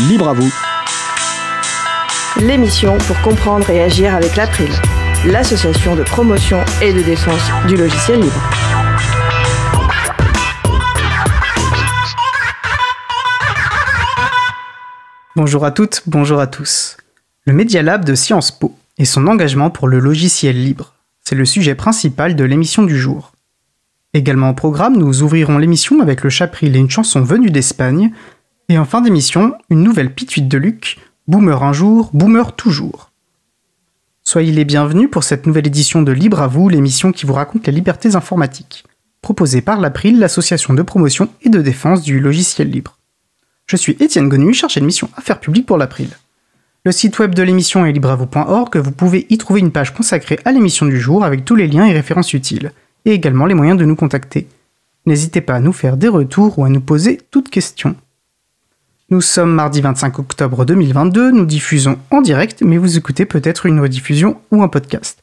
Libre à vous. L'émission pour comprendre et agir avec l'April, l'association de promotion et de défense du logiciel libre. Bonjour à toutes, bonjour à tous. Le Media Lab de Sciences Po et son engagement pour le logiciel libre, c'est le sujet principal de l'émission du jour. Également au programme, nous ouvrirons l'émission avec le chapril et une chanson venue d'Espagne, et en fin d'émission, une nouvelle pituite de Luc, Boomer un jour, Boomer toujours. Soyez les bienvenus pour cette nouvelle édition de Libre à vous, l'émission qui vous raconte les libertés informatiques, proposée par l'April, l'association de promotion et de défense du logiciel libre. Je suis Étienne Gonu, chargé de mission Affaires publiques pour l'April. Le site web de l'émission est libreavou.org, vous pouvez y trouver une page consacrée à l'émission du jour avec tous les liens et références utiles et également les moyens de nous contacter. N'hésitez pas à nous faire des retours ou à nous poser toutes questions. Nous sommes mardi 25 octobre 2022, nous diffusons en direct, mais vous écoutez peut-être une rediffusion ou un podcast.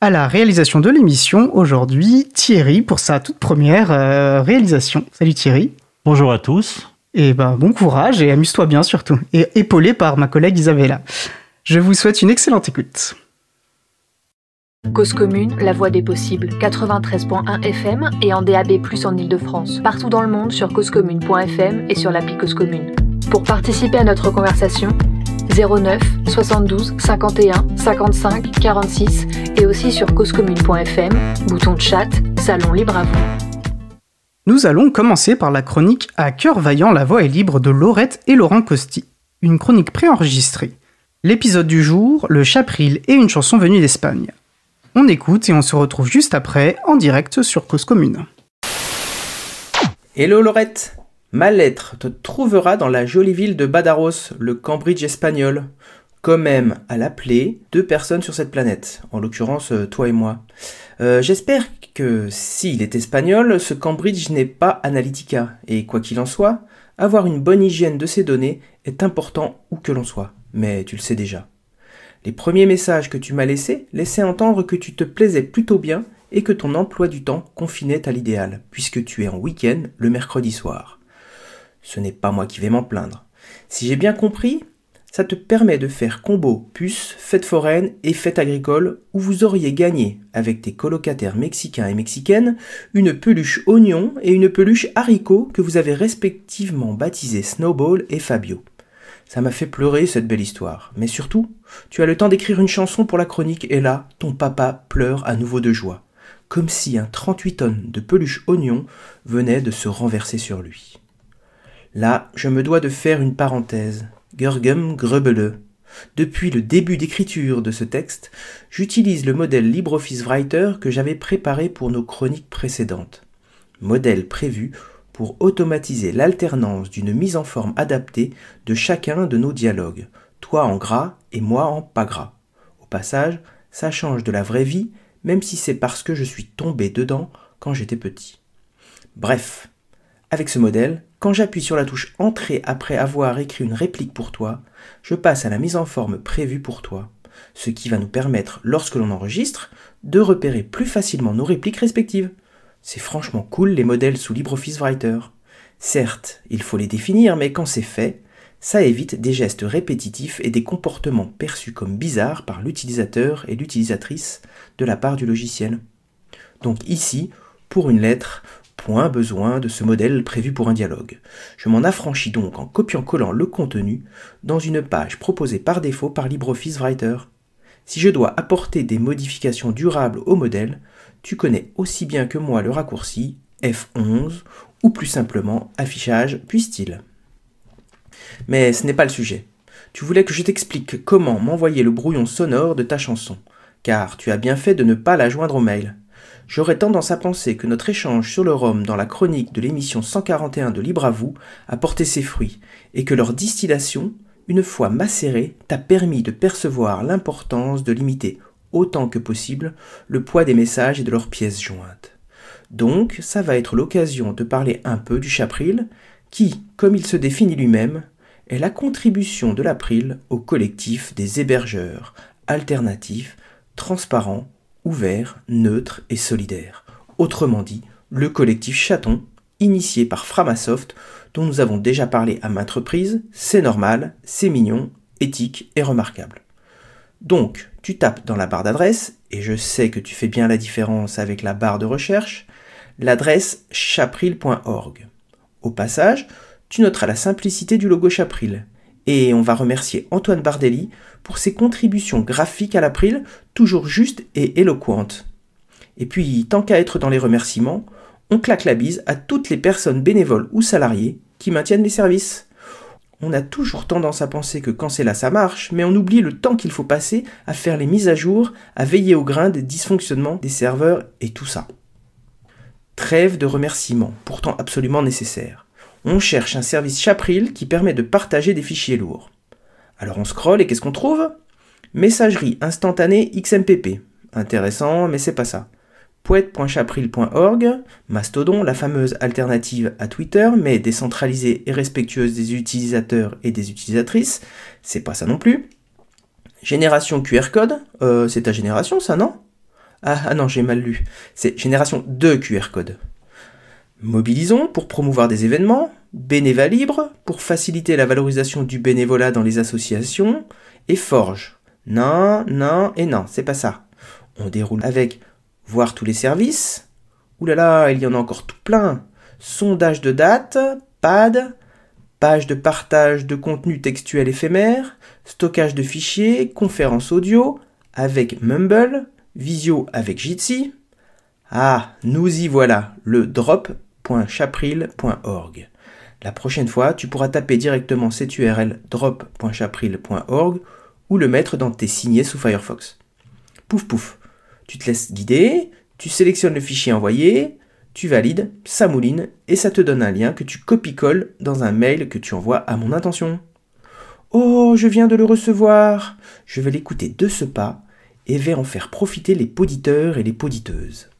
À la réalisation de l'émission, aujourd'hui, Thierry pour sa toute première euh, réalisation. Salut Thierry. Bonjour à tous. Et ben bon courage et amuse-toi bien surtout. Et épaulé par ma collègue Isabella. Je vous souhaite une excellente écoute. Cause commune, la voix des possibles, 93.1 FM et en DAB+, en Ile-de-France. Partout dans le monde sur causecommune.fm et sur l'appli Cause Commune. Pour participer à notre conversation, 09 72 51 55 46 et aussi sur causecommune.fm, bouton de chat, salon libre à vous. Nous allons commencer par la chronique À cœur vaillant, la voix est libre de Laurette et Laurent Costi. Une chronique préenregistrée. L'épisode du jour, le chapril et une chanson venue d'Espagne. On écoute et on se retrouve juste après en direct sur Cause Commune. Hello Laurette Ma lettre te trouvera dans la jolie ville de Badaros, le Cambridge espagnol. Quand même à l'appeler deux personnes sur cette planète, en l'occurrence euh, toi et moi. Euh, J'espère que s'il est espagnol, ce Cambridge n'est pas Analytica, et quoi qu'il en soit, avoir une bonne hygiène de ses données est important où que l'on soit, mais tu le sais déjà. Les premiers messages que tu m'as laissés laissaient entendre que tu te plaisais plutôt bien et que ton emploi du temps confinait à l'idéal, puisque tu es en week-end le mercredi soir. Ce n'est pas moi qui vais m'en plaindre. Si j'ai bien compris, ça te permet de faire combo puce, fête foraine et fête agricole où vous auriez gagné, avec tes colocataires mexicains et mexicaines, une peluche oignon et une peluche haricot que vous avez respectivement baptisé Snowball et Fabio. Ça m'a fait pleurer cette belle histoire. Mais surtout, tu as le temps d'écrire une chanson pour la chronique et là, ton papa pleure à nouveau de joie. Comme si un 38 tonnes de peluche oignon venait de se renverser sur lui. Là, je me dois de faire une parenthèse. Gergum Grebele. Depuis le début d'écriture de ce texte, j'utilise le modèle LibreOffice Writer que j'avais préparé pour nos chroniques précédentes. Modèle prévu pour automatiser l'alternance d'une mise en forme adaptée de chacun de nos dialogues, toi en gras et moi en pas gras. Au passage, ça change de la vraie vie, même si c'est parce que je suis tombé dedans quand j'étais petit. Bref, avec ce modèle, quand j'appuie sur la touche Entrée après avoir écrit une réplique pour toi, je passe à la mise en forme prévue pour toi, ce qui va nous permettre, lorsque l'on enregistre, de repérer plus facilement nos répliques respectives. C'est franchement cool les modèles sous LibreOffice Writer. Certes, il faut les définir, mais quand c'est fait, ça évite des gestes répétitifs et des comportements perçus comme bizarres par l'utilisateur et l'utilisatrice de la part du logiciel. Donc ici, pour une lettre, point besoin de ce modèle prévu pour un dialogue. Je m'en affranchis donc en copiant-collant le contenu dans une page proposée par défaut par LibreOffice Writer. Si je dois apporter des modifications durables au modèle, tu connais aussi bien que moi le raccourci F11 ou plus simplement affichage puis style. Mais ce n'est pas le sujet. Tu voulais que je t'explique comment m'envoyer le brouillon sonore de ta chanson, car tu as bien fait de ne pas la joindre au mail. J'aurais tendance à penser que notre échange sur le rhum dans la chronique de l'émission 141 de Libre à vous a porté ses fruits, et que leur distillation, une fois macérée, t'a permis de percevoir l'importance de limiter autant que possible le poids des messages et de leurs pièces jointes. Donc, ça va être l'occasion de parler un peu du Chapril, qui, comme il se définit lui-même, est la contribution de l'April au collectif des hébergeurs alternatifs, transparents, ouverts, neutres et solidaires. Autrement dit, le collectif chaton, initié par Framasoft, dont nous avons déjà parlé à maintes reprises, c'est normal, c'est mignon, éthique et remarquable. Donc, tu tapes dans la barre d'adresse, et je sais que tu fais bien la différence avec la barre de recherche, l'adresse chapril.org. Au passage, tu noteras la simplicité du logo Chapril. Et on va remercier Antoine Bardelli pour ses contributions graphiques à l'April, toujours justes et éloquentes. Et puis, tant qu'à être dans les remerciements, on claque la bise à toutes les personnes bénévoles ou salariées qui maintiennent les services. On a toujours tendance à penser que quand c'est là ça marche, mais on oublie le temps qu'il faut passer à faire les mises à jour, à veiller au grain des dysfonctionnements des serveurs et tout ça. Trêve de remerciements, pourtant absolument nécessaires. On cherche un service Chapril qui permet de partager des fichiers lourds. Alors on scrolle et qu'est-ce qu'on trouve? Messagerie instantanée XMPP. Intéressant, mais c'est pas ça. Poète.chapril.org, Mastodon, la fameuse alternative à Twitter, mais décentralisée et respectueuse des utilisateurs et des utilisatrices, c'est pas ça non plus. Génération QR code, euh, c'est ta génération ça, non? Ah, ah non, j'ai mal lu. C'est génération de QR code. Mobilisons pour promouvoir des événements, Bénéva Libre pour faciliter la valorisation du bénévolat dans les associations, et Forge. Non, non et non, c'est pas ça. On déroule avec voir tous les services. Ouh là là, il y en a encore tout plein. Sondage de date, PAD, page de partage de contenu textuel éphémère, stockage de fichiers, conférence audio, avec Mumble, visio avec Jitsi. Ah, nous y voilà, le La prochaine fois, tu pourras taper directement cette URL drop.chapril.org ou le mettre dans tes signés sous Firefox. Pouf pouf, tu te laisses guider, tu sélectionnes le fichier envoyé, tu valides, ça mouline et ça te donne un lien que tu copies-colles dans un mail que tu envoies à mon intention. Oh, je viens de le recevoir. Je vais l'écouter de ce pas et vais en faire profiter les poditeurs et les poditeuses.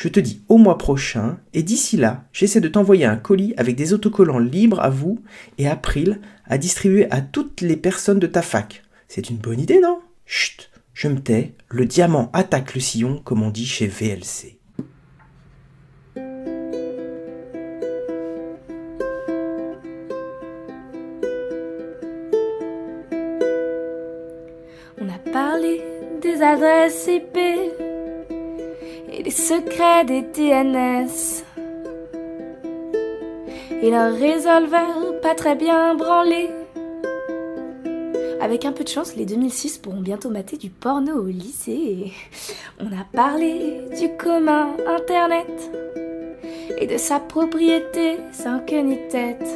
Je te dis au mois prochain, et d'ici là, j'essaie de t'envoyer un colis avec des autocollants libres à vous et April à distribuer à toutes les personnes de ta fac. C'est une bonne idée, non? Chut, je me tais, le diamant attaque le sillon, comme on dit chez VLC. On a parlé des adresses IP des secrets des DNS. Et leur résolveur pas très bien branlé. Avec un peu de chance, les 2006 pourront bientôt mater du porno au lycée. On a parlé du commun Internet et de sa propriété sans queue ni tête.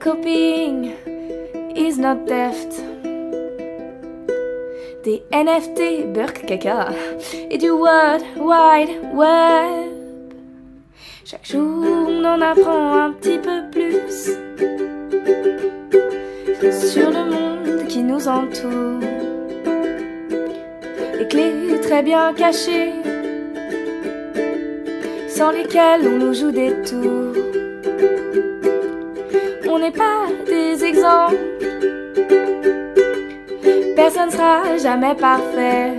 Copying is not deft des NFT, Burke Caca, et du World Wide Web. Chaque jour, on en apprend un petit peu plus sur le monde qui nous entoure. Les clés très bien cachées, sans lesquelles on nous joue des tours. On n'est pas des exemples Personne sera jamais parfait.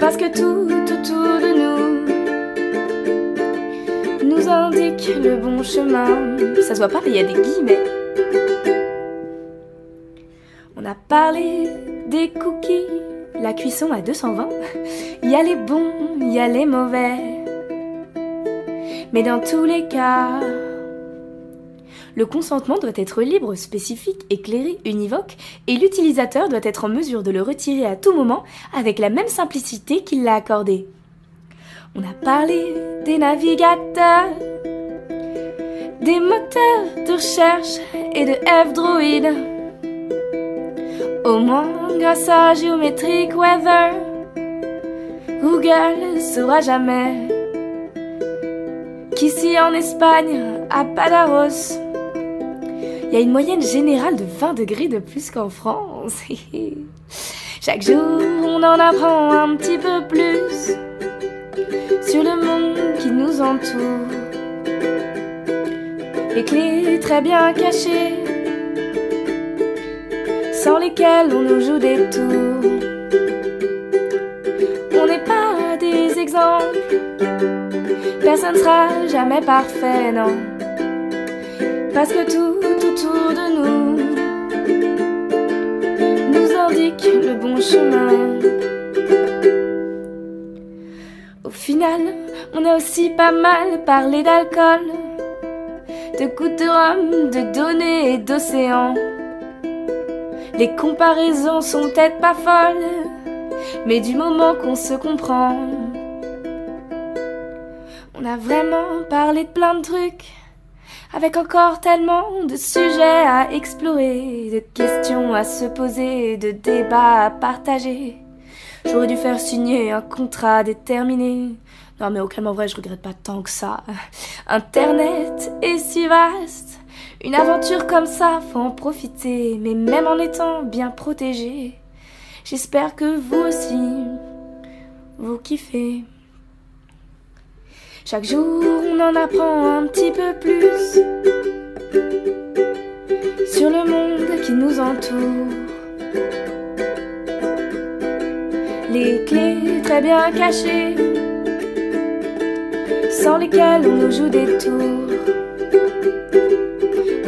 Parce que tout autour de nous nous indique le bon chemin. Ça se voit pas, mais il y a des guillemets. On a parlé des cookies, la cuisson à 220. Il y a les bons, il y a les mauvais. Mais dans tous les cas, le consentement doit être libre, spécifique, éclairé, univoque, et l'utilisateur doit être en mesure de le retirer à tout moment avec la même simplicité qu'il l'a accordé. On a parlé des navigateurs, des moteurs de recherche et de F-Droid. Au moins, grâce à Geometric Weather, Google saura jamais qu'ici en Espagne, à Padaros, il y a une moyenne générale de 20 degrés de plus qu'en France. Chaque jour, on en apprend un petit peu plus sur le monde qui nous entoure. Les clés très bien cachées, sans lesquelles on nous joue des tours. On n'est pas des exemples, Personne sera jamais parfait, non. Parce que tout de nous nous indique le bon chemin. Au final, on a aussi pas mal parlé d'alcool, de gouttes de rhum, de données et d'océans. Les comparaisons sont peut-être pas folles, mais du moment qu'on se comprend, on a vraiment parlé de plein de trucs, avec encore tellement de sujets à explorer, de questions à se poser, de débats à partager. J'aurais dû faire signer un contrat déterminé. Non mais aucunement vrai, je regrette pas tant que ça. Internet est si vaste. Une aventure comme ça, faut en profiter, mais même en étant bien protégé. J'espère que vous aussi, vous kiffez. Chaque jour, on en apprend un petit peu plus sur le monde qui nous entoure. Les clés très bien cachées, sans lesquelles on nous joue des tours.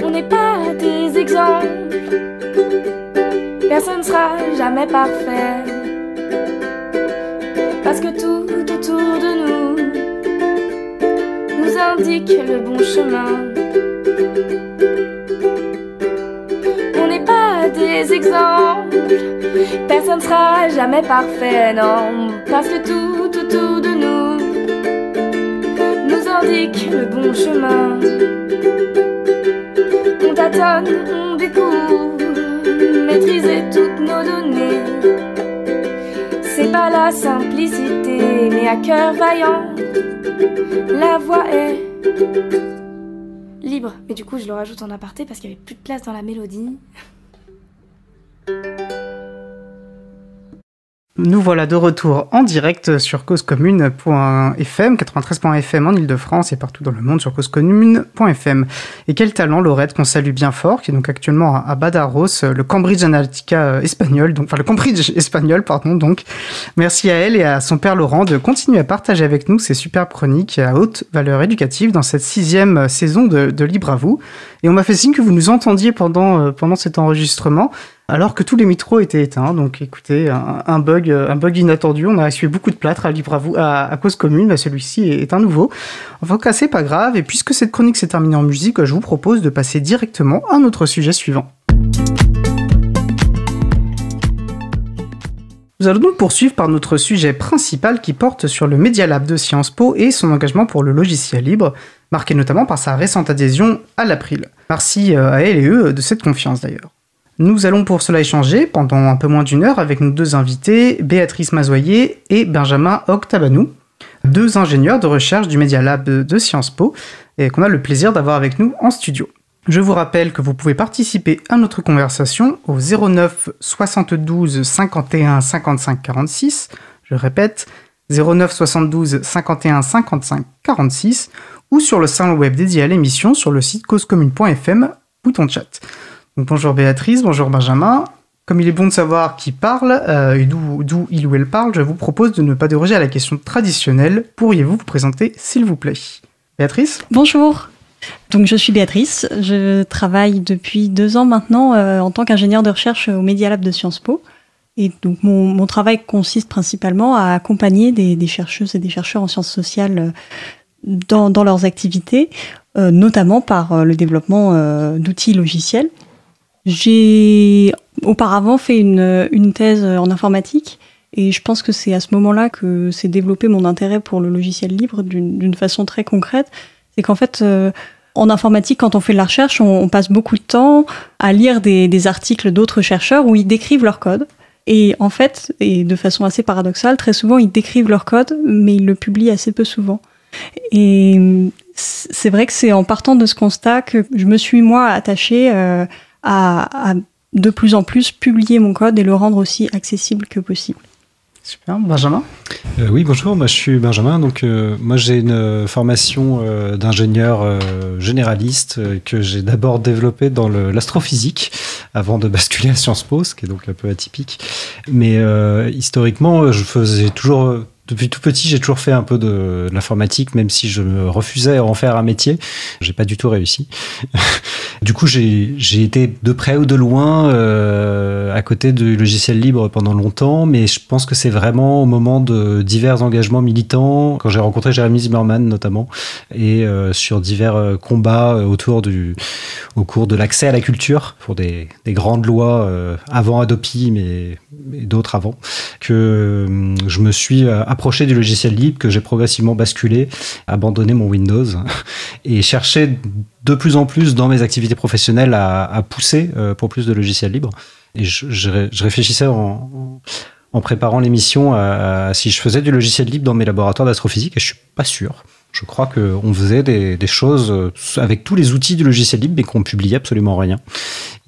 On n'est pas des exemples, personne sera jamais parfait. Parce que tout autour de nous indique le bon chemin. On n'est pas des exemples, personne sera jamais parfait, non. Parce que tout autour de nous nous indique le bon chemin. On tâtonne, on découvre, maîtriser toutes nos données. C'est pas la simplicité, mais à cœur vaillant, la voix est libre. Mais du coup, je le rajoute en aparté parce qu'il n'y avait plus de place dans la mélodie. Nous voilà de retour en direct sur causecommune.fm, 93.fm en Ile-de-France et partout dans le monde sur causecommune.fm. Et quel talent Laurette qu'on salue bien fort, qui est donc actuellement à Badaros, le Cambridge Analytica espagnol, donc, enfin le Cambridge espagnol, pardon, donc. Merci à elle et à son père Laurent de continuer à partager avec nous ces superbes chroniques à haute valeur éducative dans cette sixième saison de, de Libre à vous. Et on m'a fait signe que vous nous entendiez pendant, pendant cet enregistrement alors que tous les micros étaient éteints. Donc écoutez, un, bug, un bug inattendu. On a essuyé beaucoup de plâtre à cause commune. Mais celui-ci est, un nouveau. Enfin, c'est pas grave. Et puisque cette chronique s'est terminée en musique, je vous propose de passer directement à notre sujet suivant. Nous allons donc poursuivre par notre sujet principal qui porte sur le Media Lab de Sciences Po et son engagement pour le logiciel libre, marqué notamment par sa récente adhésion à l'April. Merci à elle et eux de cette confiance d'ailleurs. Nous allons pour cela échanger pendant un peu moins d'une heure avec nos deux invités, Béatrice Mazoyer et Benjamin Octabanou, deux ingénieurs de recherche du Media Lab de Sciences Po et qu'on a le plaisir d'avoir avec nous en studio. Je vous rappelle que vous pouvez participer à notre conversation au 09 72 51 55 46. Je répète, 09 72 51 55 46 ou sur le salon web dédié à l'émission sur le site causecommune.fm, bouton chat. Bonjour Béatrice, bonjour Benjamin. Comme il est bon de savoir qui parle euh, et d'où il ou elle parle, je vous propose de ne pas déroger à la question traditionnelle. Pourriez-vous vous présenter, s'il vous plaît? Béatrice? Bonjour. Donc je suis Béatrice, je travaille depuis deux ans maintenant euh, en tant qu'ingénieure de recherche au Media Lab de Sciences Po. Et mon, travail consiste principalement à accompagner des, chercheuses et des chercheurs en sciences sociales dans, dans leurs activités, euh, notamment par euh, le développement euh, d'outils logiciels. J'ai auparavant fait une, une thèse en informatique et je pense que c'est à ce moment-là que s'est développé mon intérêt pour le logiciel libre d'une façon très concrète. C'est qu'en fait, euh, en informatique, quand on fait de la recherche, on, on passe beaucoup de temps à lire des, des articles d'autres chercheurs où ils décrivent leur code. Et en fait, et de façon assez paradoxale, très souvent, ils décrivent leur code, mais ils le publient assez peu souvent. Et c'est vrai que c'est en partant de ce constat que je me suis, moi, attachée euh, à, à de plus en plus publier mon code et le rendre aussi accessible que possible. Super, Benjamin euh, Oui, bonjour, moi je suis Benjamin. Donc, euh, moi j'ai une formation euh, d'ingénieur euh, généraliste que j'ai d'abord développée dans l'astrophysique avant de basculer à Sciences Po, ce qui est donc un peu atypique. Mais historiquement, je faisais toujours depuis tout petit, j'ai toujours fait un peu de, l'informatique, même si je me refusais à en faire un métier. J'ai pas du tout réussi. du coup, j'ai été de près ou de loin euh, à côté du logiciel libre pendant longtemps, mais je pense que c'est vraiment au moment de divers engagements militants, quand j'ai rencontré Jérémy Zimmerman notamment, et euh, sur divers euh, combats autour du, au cours de l'accès à la culture pour des, des grandes lois avant Adopi, mais, d'autres avant, que je me suis approché du logiciel libre, que j'ai progressivement basculé, abandonné mon Windows et cherché de plus en plus dans mes activités professionnelles à, pousser euh, pour plus de logiciels libres. Et je, réfléchissais en, préparant l'émission à, si je faisais du logiciel libre dans mes laboratoires d'astrophysique et je suis pas sûr. Je crois qu'on faisait des, choses euh, avec tous les outils du logiciel libre, mais qu'on publiait absolument rien.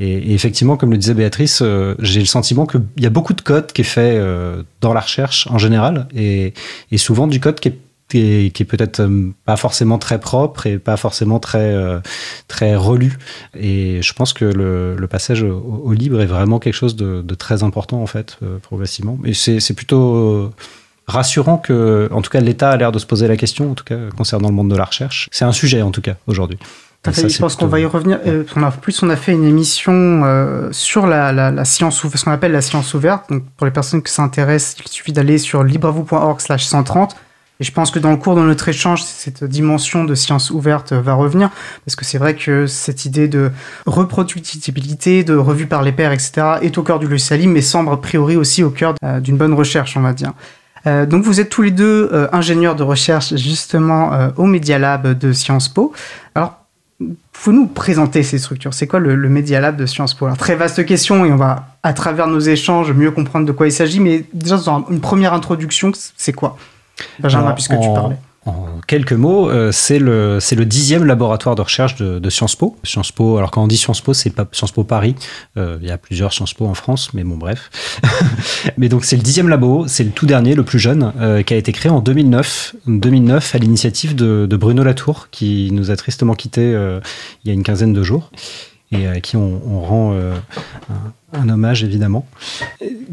Et, effectivement, comme le disait Béatrice, euh, j'ai le sentiment qu'il y a beaucoup de code qui est fait euh, dans la recherche en général, et, souvent du code qui est peut-être pas forcément très propre et pas forcément très très relu et je pense que le, passage au, libre est vraiment quelque chose de, de très important en fait progressivement et c'est plutôt rassurant que, en tout cas, l'État a l'air de se poser la question, en tout cas, concernant le monde de la recherche. C'est un sujet, en tout cas, aujourd'hui. je pense qu'on va y revenir. Euh, on a, plus, on a fait une émission euh, sur la, la, science ouverte, ce qu'on appelle la science ouverte. Donc, pour les personnes qui s'intéressent, il suffit d'aller sur libravou.org/slash 130. Et je pense que dans le cours de notre échange, cette dimension de science ouverte va revenir, parce que c'est vrai que cette idée de reproductibilité, de revue par les pairs, etc., est au cœur du logiciel, mais semble a priori aussi au cœur euh, d'une bonne recherche, on va dire. Euh, donc vous êtes tous les deux euh, ingénieurs de recherche justement euh, au Media Lab de Sciences Po. Alors, faut nous présenter ces structures? C'est quoi le, Media Lab de Sciences Po? Alors, Très vaste question et on va, à travers nos échanges, mieux comprendre de quoi il s'agit. Mais déjà, dans une première introduction, c'est quoi? Benjamin, puisque tu parlais en quelques mots, euh, c'est le le dixième laboratoire de recherche de, de, Sciences Po. Sciences Po. Alors quand on dit Sciences Po, c'est pas Sciences Po Paris. Euh, il y a plusieurs Sciences Po en France, mais bon bref. mais donc c'est le dixième labo, c'est le tout dernier, le plus jeune, euh, qui a été créé en 2009. 2009 à l'initiative de, de, Bruno Latour, qui nous a tristement quittés il y a une quinzaine de jours et à qui on, on rend un, un, hommage évidemment.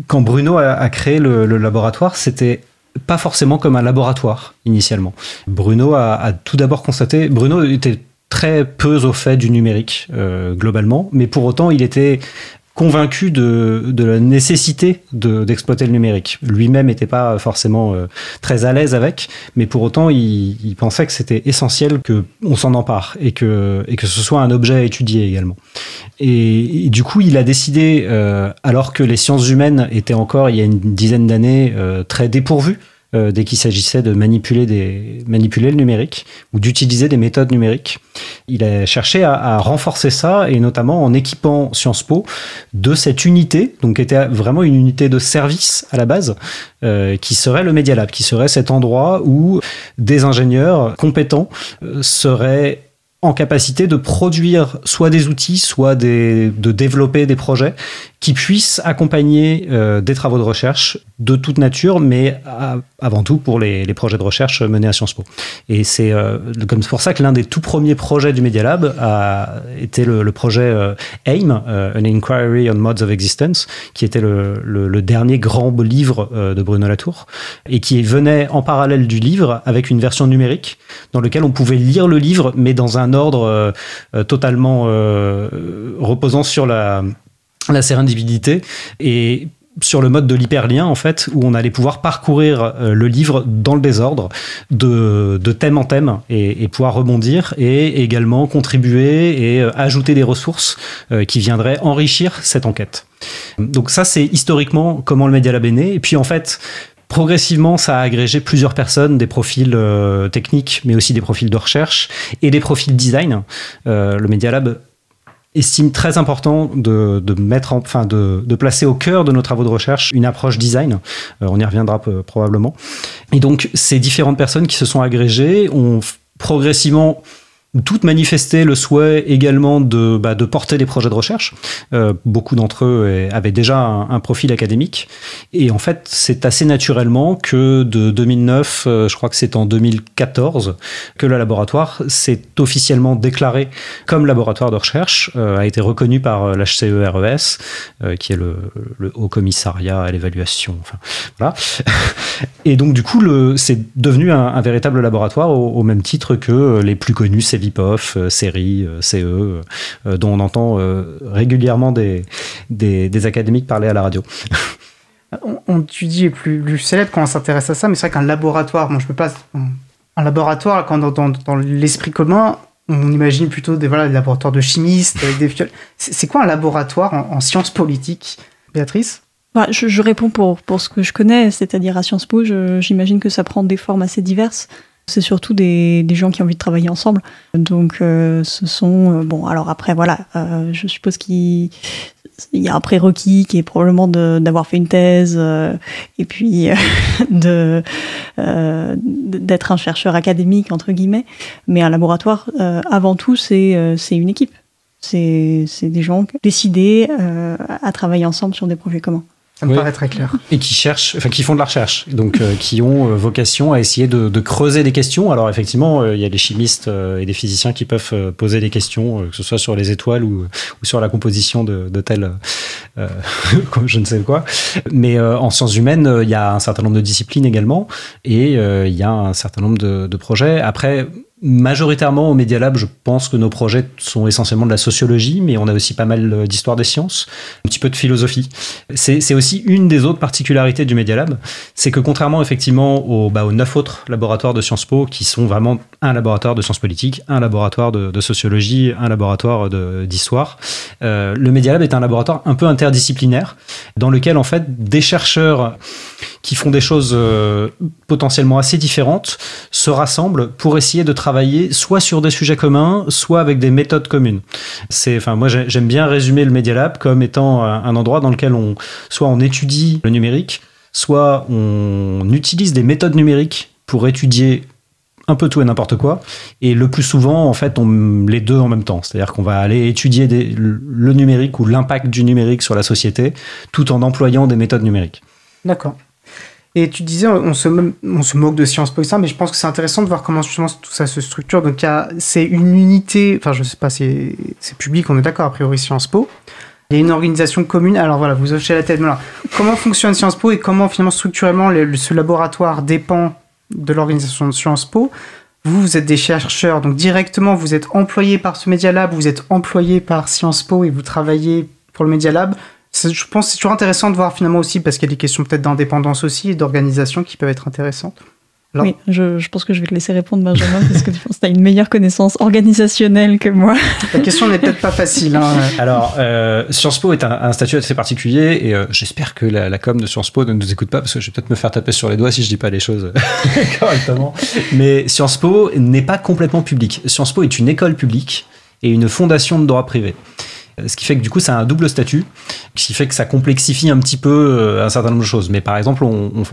Quand Bruno a, a créé le, le laboratoire, c'était pas forcément comme un laboratoire initialement. Bruno a, tout d'abord constaté, Bruno était très peu au fait du numérique euh, globalement, mais pour autant il était convaincu de, de la nécessité d'exploiter le numérique. Lui-même n'était pas forcément euh, très à l'aise avec, mais pour autant, il, il pensait que c'était essentiel qu'on s'en empare et que, et que ce soit un objet à étudier également. Et, du coup, il a décidé, euh, alors que les sciences humaines étaient encore, il y a une dizaine d'années, euh, très dépourvues euh, dès qu'il s'agissait de manipuler, le numérique ou d'utiliser des méthodes numériques. Il a cherché à, renforcer ça et notamment en équipant Sciences Po de cette unité, donc qui était vraiment une unité de service à la base, euh, qui serait le Media Lab, qui serait cet endroit où des ingénieurs compétents euh, seraient en capacité de produire soit des outils, soit de développer des projets qui puissent accompagner euh, des travaux de recherche de toute nature, mais avant tout pour les, les, projets de recherche menés à Sciences Po. Et c'est euh, comme pour ça que l'un des tout premiers projets du Media Lab a été le, le projet euh, AIM, An Inquiry on Modes of Existence, qui était le, le, le dernier grand livre de Bruno Latour, et qui venait en parallèle du livre avec une version numérique dans lequel on pouvait lire le livre, mais dans un ordre totalement reposant sur la la sérendipité et sur le mode de l'hyperlien en fait où on allait pouvoir parcourir euh, le livre dans le désordre de, thème en thème et, pouvoir rebondir et également contribuer et euh, ajouter des ressources euh, qui viendraient enrichir cette enquête. Donc ça c'est historiquement comment le Media Lab est né et puis en fait Progressivement, ça a agrégé plusieurs personnes, des profils techniques, mais aussi des profils de recherche et des profils design. le Media Lab estime très important de, de mettre enfin de, de, placer au cœur de nos travaux de recherche une approche design. Euh, on y reviendra probablement. Et donc ces différentes personnes qui se sont agrégées ont progressivement toutes manifestaient le souhait également de, bah, de porter des projets de recherche. Euh, beaucoup d'entre eux avaient déjà un, profil académique. Et en fait, c'est assez naturellement que de 2009, euh, je crois que c'est en 2014, que le laboratoire s'est officiellement déclaré comme laboratoire de recherche, euh, a été reconnu par l'HCERES, qui est le, Haut Commissariat à l'évaluation. Enfin, voilà. Et donc, du coup, c'est devenu un, véritable laboratoire au, même titre que les plus connus, VIPOF, euh, série, euh, CE, euh, dont on entend régulièrement des, des, académiques parler à la radio. on, tu dis plus, plus célèbre quand on s'intéresse à ça, mais c'est vrai qu'un laboratoire, moi je peux pas. Un laboratoire, quand dans, dans, l'esprit commun, on imagine plutôt des, voilà, des laboratoires de chimistes avec des C'est quoi un laboratoire en, sciences politiques, Béatrice? Bah, je, réponds pour, pour ce que je connais, c'est-à-dire à Sciences Po, j'imagine que ça prend des formes assez diverses. C'est surtout des, des, gens qui ont envie de travailler ensemble. Donc, euh, ce sont. Euh, bon, alors après, voilà, euh, je suppose qu'il y a un prérequis qui est probablement d'avoir fait une thèse et puis de d'être un chercheur académique, entre guillemets. Mais un laboratoire, avant tout, c'est une équipe. C'est des gens décidés à travailler ensemble sur des projets communs. Ça me paraît très clair. Et qui cherchent, enfin qui font de la recherche, donc euh, qui ont euh, vocation à essayer de, de, creuser des questions. Alors effectivement, euh, il y a des chimistes et des physiciens qui peuvent poser des questions, que ce soit sur les étoiles ou, ou sur la composition de, de tel, je ne sais quoi. Mais en sciences humaines, il y a un certain nombre de disciplines également, et il y a un certain nombre de, de projets. Après, Majoritairement au Media Lab, je pense que nos projets sont essentiellement de la sociologie, mais on a aussi pas mal euh, d'histoire des sciences, un petit peu de philosophie. C'est aussi une des autres particularités du Media Lab, c'est que contrairement effectivement aux, bah, aux neuf autres laboratoires de Sciences Po, qui sont vraiment un laboratoire de sciences politiques, un laboratoire de, sociologie, un laboratoire d'histoire, euh, le Media Lab est un laboratoire un peu interdisciplinaire, dans lequel en fait des chercheurs qui font des choses euh, potentiellement assez différentes se rassemblent pour essayer de travailler soit sur des sujets communs, soit avec des méthodes communes. C'est, enfin, moi, j'aime bien résumer le Media Lab comme étant un endroit dans lequel on, soit on étudie le numérique, soit on utilise des méthodes numériques pour étudier un peu tout et n'importe quoi. Et le plus souvent, en fait, on les deux en même temps. C'est-à-dire qu'on va aller étudier le numérique ou l'impact du numérique sur la société, tout en employant des méthodes numériques. D'accord. Et tu disais, on se, moque de Sciences Po et ça, mais je pense que c'est intéressant de voir comment justement tout ça se structure. Donc, c'est une unité, enfin, je sais pas, c'est public, on est d'accord, a priori, Sciences Po. Il y a une organisation commune. Alors voilà, vous hochez la tête. Mais comment fonctionne Sciences Po et comment finalement structurellement ce laboratoire dépend de l'organisation de Sciences Po? Vous, vous êtes des chercheurs, donc directement vous êtes employé par ce Media Lab, vous êtes employé par Sciences Po et vous travaillez pour le Media Lab je pense que c'est toujours intéressant de voir finalement aussi, parce qu'il y a des questions peut-être d'indépendance aussi et d'organisation qui peuvent être intéressantes. oui, je, pense que je vais te laisser répondre, Benjamin, parce que je pense que tu as une meilleure connaissance organisationnelle que moi. La question n'est peut-être pas facile. Hein. Alors, euh, Sciences Po est un, statut assez particulier et euh, j'espère que la, com de Sciences Po ne nous écoute pas parce que je vais peut-être me faire taper sur les doigts si je dis pas les choses correctement. Mais Sciences Po n'est pas complètement public. Sciences Po est une école publique et une fondation de droit privé. Euh, ce qui fait que du coup, ça a un double statut, ce qui fait que ça complexifie un petit peu euh, un certain nombre de choses. Mais par exemple, on,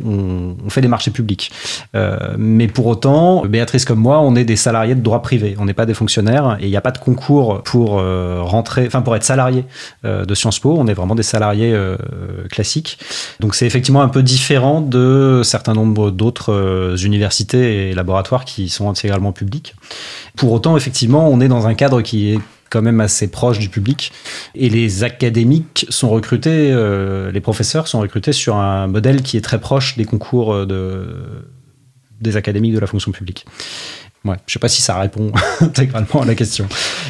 fait des marchés publics. Euh, mais pour autant, Béatrice comme moi, on est des salariés de droit privé. On n'est pas des fonctionnaires et il n'y a pas de concours pour rentrer, enfin pour être salarié de Sciences Po. On est vraiment des salariés classiques. Donc c'est effectivement un peu différent de certains nombres d'autres universités et laboratoires qui sont intégralement publics. Pour autant, effectivement, on est dans un cadre qui est quand même assez proche du public. Et les académiques sont recrutés, euh, les professeurs sont recrutés sur un modèle qui est très proche des concours euh, de, des académiques de la fonction publique. Ouais, je sais pas si ça répond intégralement à la question.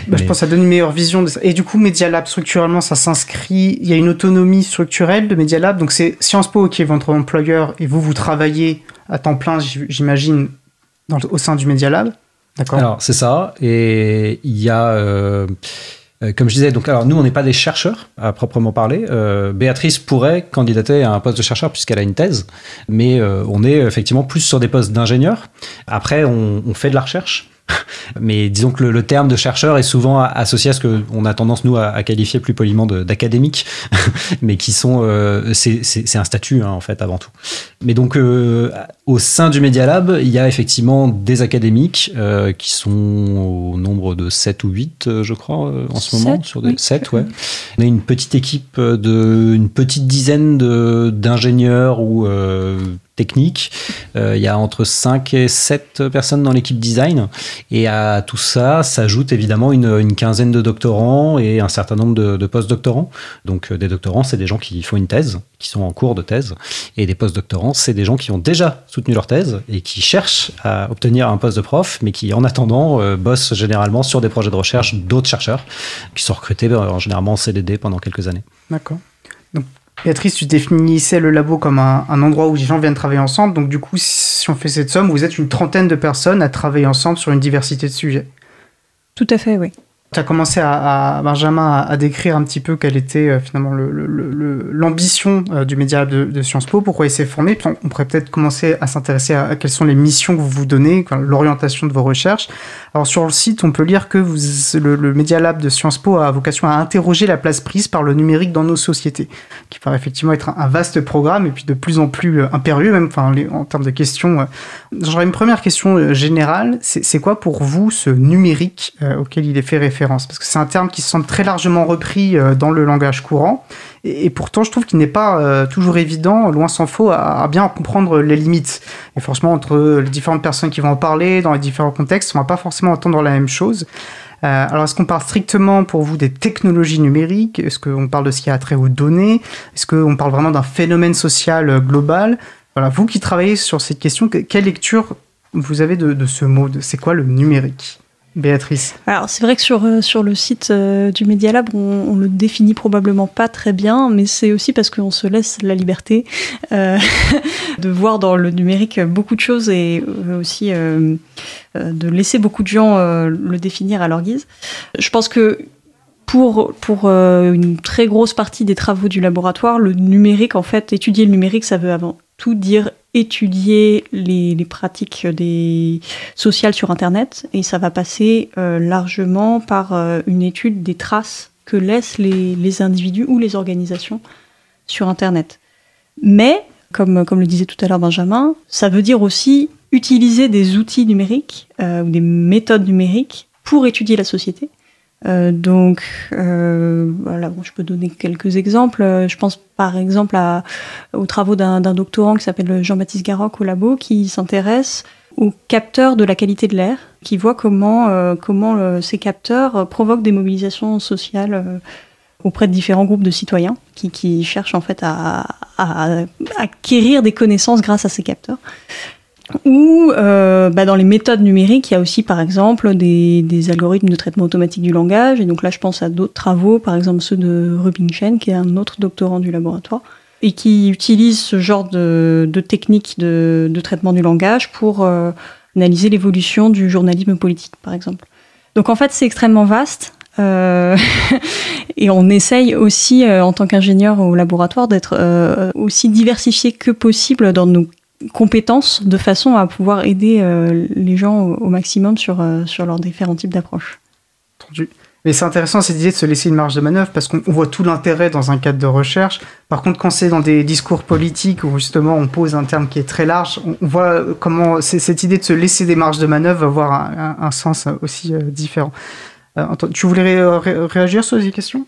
Bah, je pense que ça donne une meilleure vision. De ça. Et du coup, Media Lab, structurellement, ça s'inscrit. Il y a une autonomie structurelle de Media Lab. Donc, c'est Sciences Po qui est votre employeur et vous, vous travaillez à temps plein, j'imagine, au sein du Media Lab. Alors, c'est ça. Et il y a. Euh, euh, comme je disais, donc alors nous on n'est pas des chercheurs à proprement parler. Euh, Béatrice pourrait candidater à un poste de chercheur puisqu'elle a une thèse, mais on est effectivement plus sur des postes d'ingénieur. Après, on, fait de la recherche Mais disons que le, terme de chercheur est souvent associé à ce qu'on a tendance, nous, à, qualifier plus poliment d'académique, mais qui sont. Euh, c'est un statut, hein, en fait, avant tout. Mais donc, euh, au sein du Media Lab, il y a effectivement des académiques euh, qui sont au nombre de 7 ou 8, je crois, en ce moment. Sur des, 7, ouais. On a une petite équipe de. une petite dizaine d'ingénieurs ou technique. Euh, il y a entre 5 et 7 personnes dans l'équipe design. Et à tout ça s'ajoute évidemment une, quinzaine de doctorants et un certain nombre de, post-doctorants. Donc euh, des doctorants, c'est des gens qui font une thèse, qui sont en cours de thèse. Et des post-doctorants, c'est des gens qui ont déjà soutenu leur thèse et qui cherchent à obtenir un poste de prof, mais qui en attendant euh, bossent généralement sur des projets de recherche d'autres chercheurs qui sont recrutés en généralement en CDD pendant quelques années. D'accord. Béatrice, tu définissais le labo comme un, endroit où les gens viennent travailler ensemble. Donc, du coup, si on fait cette somme, vous êtes une trentaine de personnes à travailler ensemble sur une diversité de sujets. Tout à fait, oui. Tu as commencé à, Benjamin à, décrire un petit peu quelle était euh, finalement l'ambition euh, du Média de, de, Sciences Po, pourquoi il s'est formé. On, pourrait peut-être commencer à s'intéresser à, quelles sont les missions que vous vous donnez, l'orientation de vos recherches. Alors sur le site, on peut lire que vous, le, le Media Lab de Sciences Po a vocation à interroger la place prise par le numérique dans nos sociétés, qui paraît effectivement être un, vaste programme et puis de plus en plus euh, impérieux, même enfin, en termes de questions. J'aurais une première question générale. C'est quoi pour vous ce numérique auquel il est fait référence parce que c'est un terme qui semble très largement repris euh, dans le langage courant, et, pourtant je trouve qu'il n'est pas euh, toujours évident, loin s'en faut, à, bien comprendre les limites. Et forcément, entre les différentes personnes qui vont en parler, dans les différents contextes, on va pas forcément entendre la même chose. Euh, alors, est-ce qu'on parle strictement pour vous des technologies numériques? Est-ce qu'on parle de ce qui a trait aux données? Est-ce qu'on parle vraiment d'un phénomène social global? Voilà, vous qui travaillez sur cette question, quelle lecture vous avez de ce mot? C'est quoi le numérique? Béatrice Alors c'est vrai que sur, euh, sur le site euh, du Media Lab, on, le définit probablement pas très bien, mais c'est aussi parce qu'on se laisse la liberté euh, de voir dans le numérique beaucoup de choses et aussi de laisser beaucoup de gens le définir à leur guise. Je pense que pour, pour une très grosse partie des travaux du laboratoire, le numérique, en fait, étudier le numérique, ça veut avant tout dire étudier les, pratiques des sociales sur Internet et ça va passer euh, largement par euh, une étude des traces que laissent les, individus ou les organisations sur Internet. Mais, comme, le disait tout à l'heure Benjamin, ça veut dire aussi utiliser des outils numériques euh, ou des méthodes numériques pour étudier la société euh, donc, euh, voilà, bon, je peux donner quelques exemples. Euh, je pense par exemple à, aux travaux d'un doctorant qui s'appelle Jean-Baptiste Garoc au labo, qui s'intéresse aux capteurs de la qualité de l'air, qui voit comment, euh, comment ces capteurs provoquent des mobilisations sociales auprès de différents groupes de citoyens qui, qui cherchent en fait à, à, acquérir des connaissances grâce à ces capteurs. Ou euh, bah dans les méthodes numériques, il y a aussi par exemple des, des, algorithmes de traitement automatique du langage. Et donc là, je pense à d'autres travaux, par exemple ceux de Rubinstein, qui est un autre doctorant du laboratoire, et qui utilise ce genre de, de techniques de, de, traitement du langage pour euh, analyser l'évolution du journalisme politique, par exemple. Donc en fait, c'est extrêmement vaste. Euh, et on essaye aussi, euh, en tant qu'ingénieur au laboratoire, d'être euh, aussi diversifié que possible dans nos compétences de façon à pouvoir aider euh, les gens au, maximum sur, euh, sur leurs différents types d'approches. Mais c'est intéressant cette idée de se laisser une marge de manœuvre parce qu'on voit tout l'intérêt dans un cadre de recherche. Par contre, quand c'est dans des discours politiques où justement on pose un terme qui est très large, on voit comment cette idée de se laisser des marges de manœuvre va avoir un, sens aussi euh, différent. Euh, tu voulais réagir sur ces questions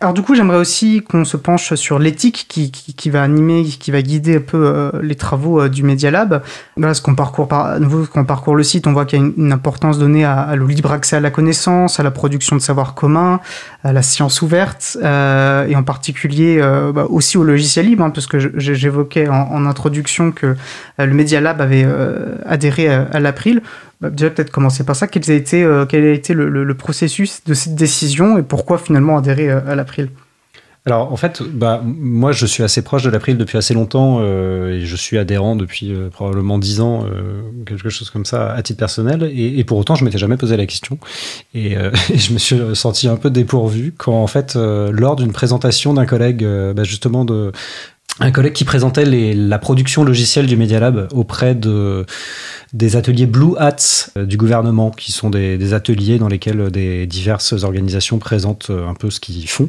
Alors du coup, j'aimerais aussi qu'on se penche sur l'éthique qui, va animer, qui va guider un peu euh, les travaux euh, du Media Lab. Voilà, ce qu'on parcourt par, nouveau, quand on parcourt le site, on voit qu'il y a une, importance donnée à, le libre accès à la connaissance, à la production de savoir commun, à la science ouverte, et en particulier bah, aussi au logiciel libre, hein, parce que j'évoquais en, introduction que le Media Lab avait adhéré à l'April. Bah, déjà peut-être commencer par ça. Quel a été, euh, quel a été le, processus de cette décision et pourquoi finalement adhérer euh, à l'April? Alors en fait, bah, moi je suis assez proche de l'April depuis assez longtemps euh, et je suis adhérent depuis probablement dix ans, quelque chose comme ça à titre personnel. Et, pour autant, je m'étais jamais posé la question et, je me suis senti un peu dépourvu quand en fait, lors d'une présentation d'un collègue, bah, justement un collègue qui présentait la production logicielle du Media Lab auprès de des ateliers Blue Hats du gouvernement, qui sont des, des, ateliers dans lesquels des diverses organisations présentent un peu ce qu'ils font.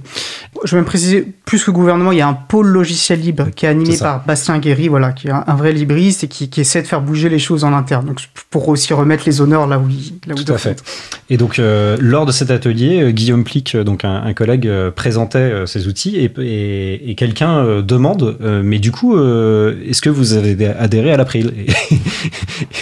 Je vais me préciser, plus que gouvernement, il y a un pôle logiciel libre qui est animé par Bastien Guéry, voilà, qui est un, vrai libriste et qui, qui, essaie de faire bouger les choses en interne. Donc pour aussi remettre les honneurs là où il, là où Tout à fait. Et donc lors de cet atelier, Guillaume Plic, donc un, un collègue, présentait ces outils et, et, et quelqu'un demande, mais du coup, est-ce que vous avez adhéré à l'April?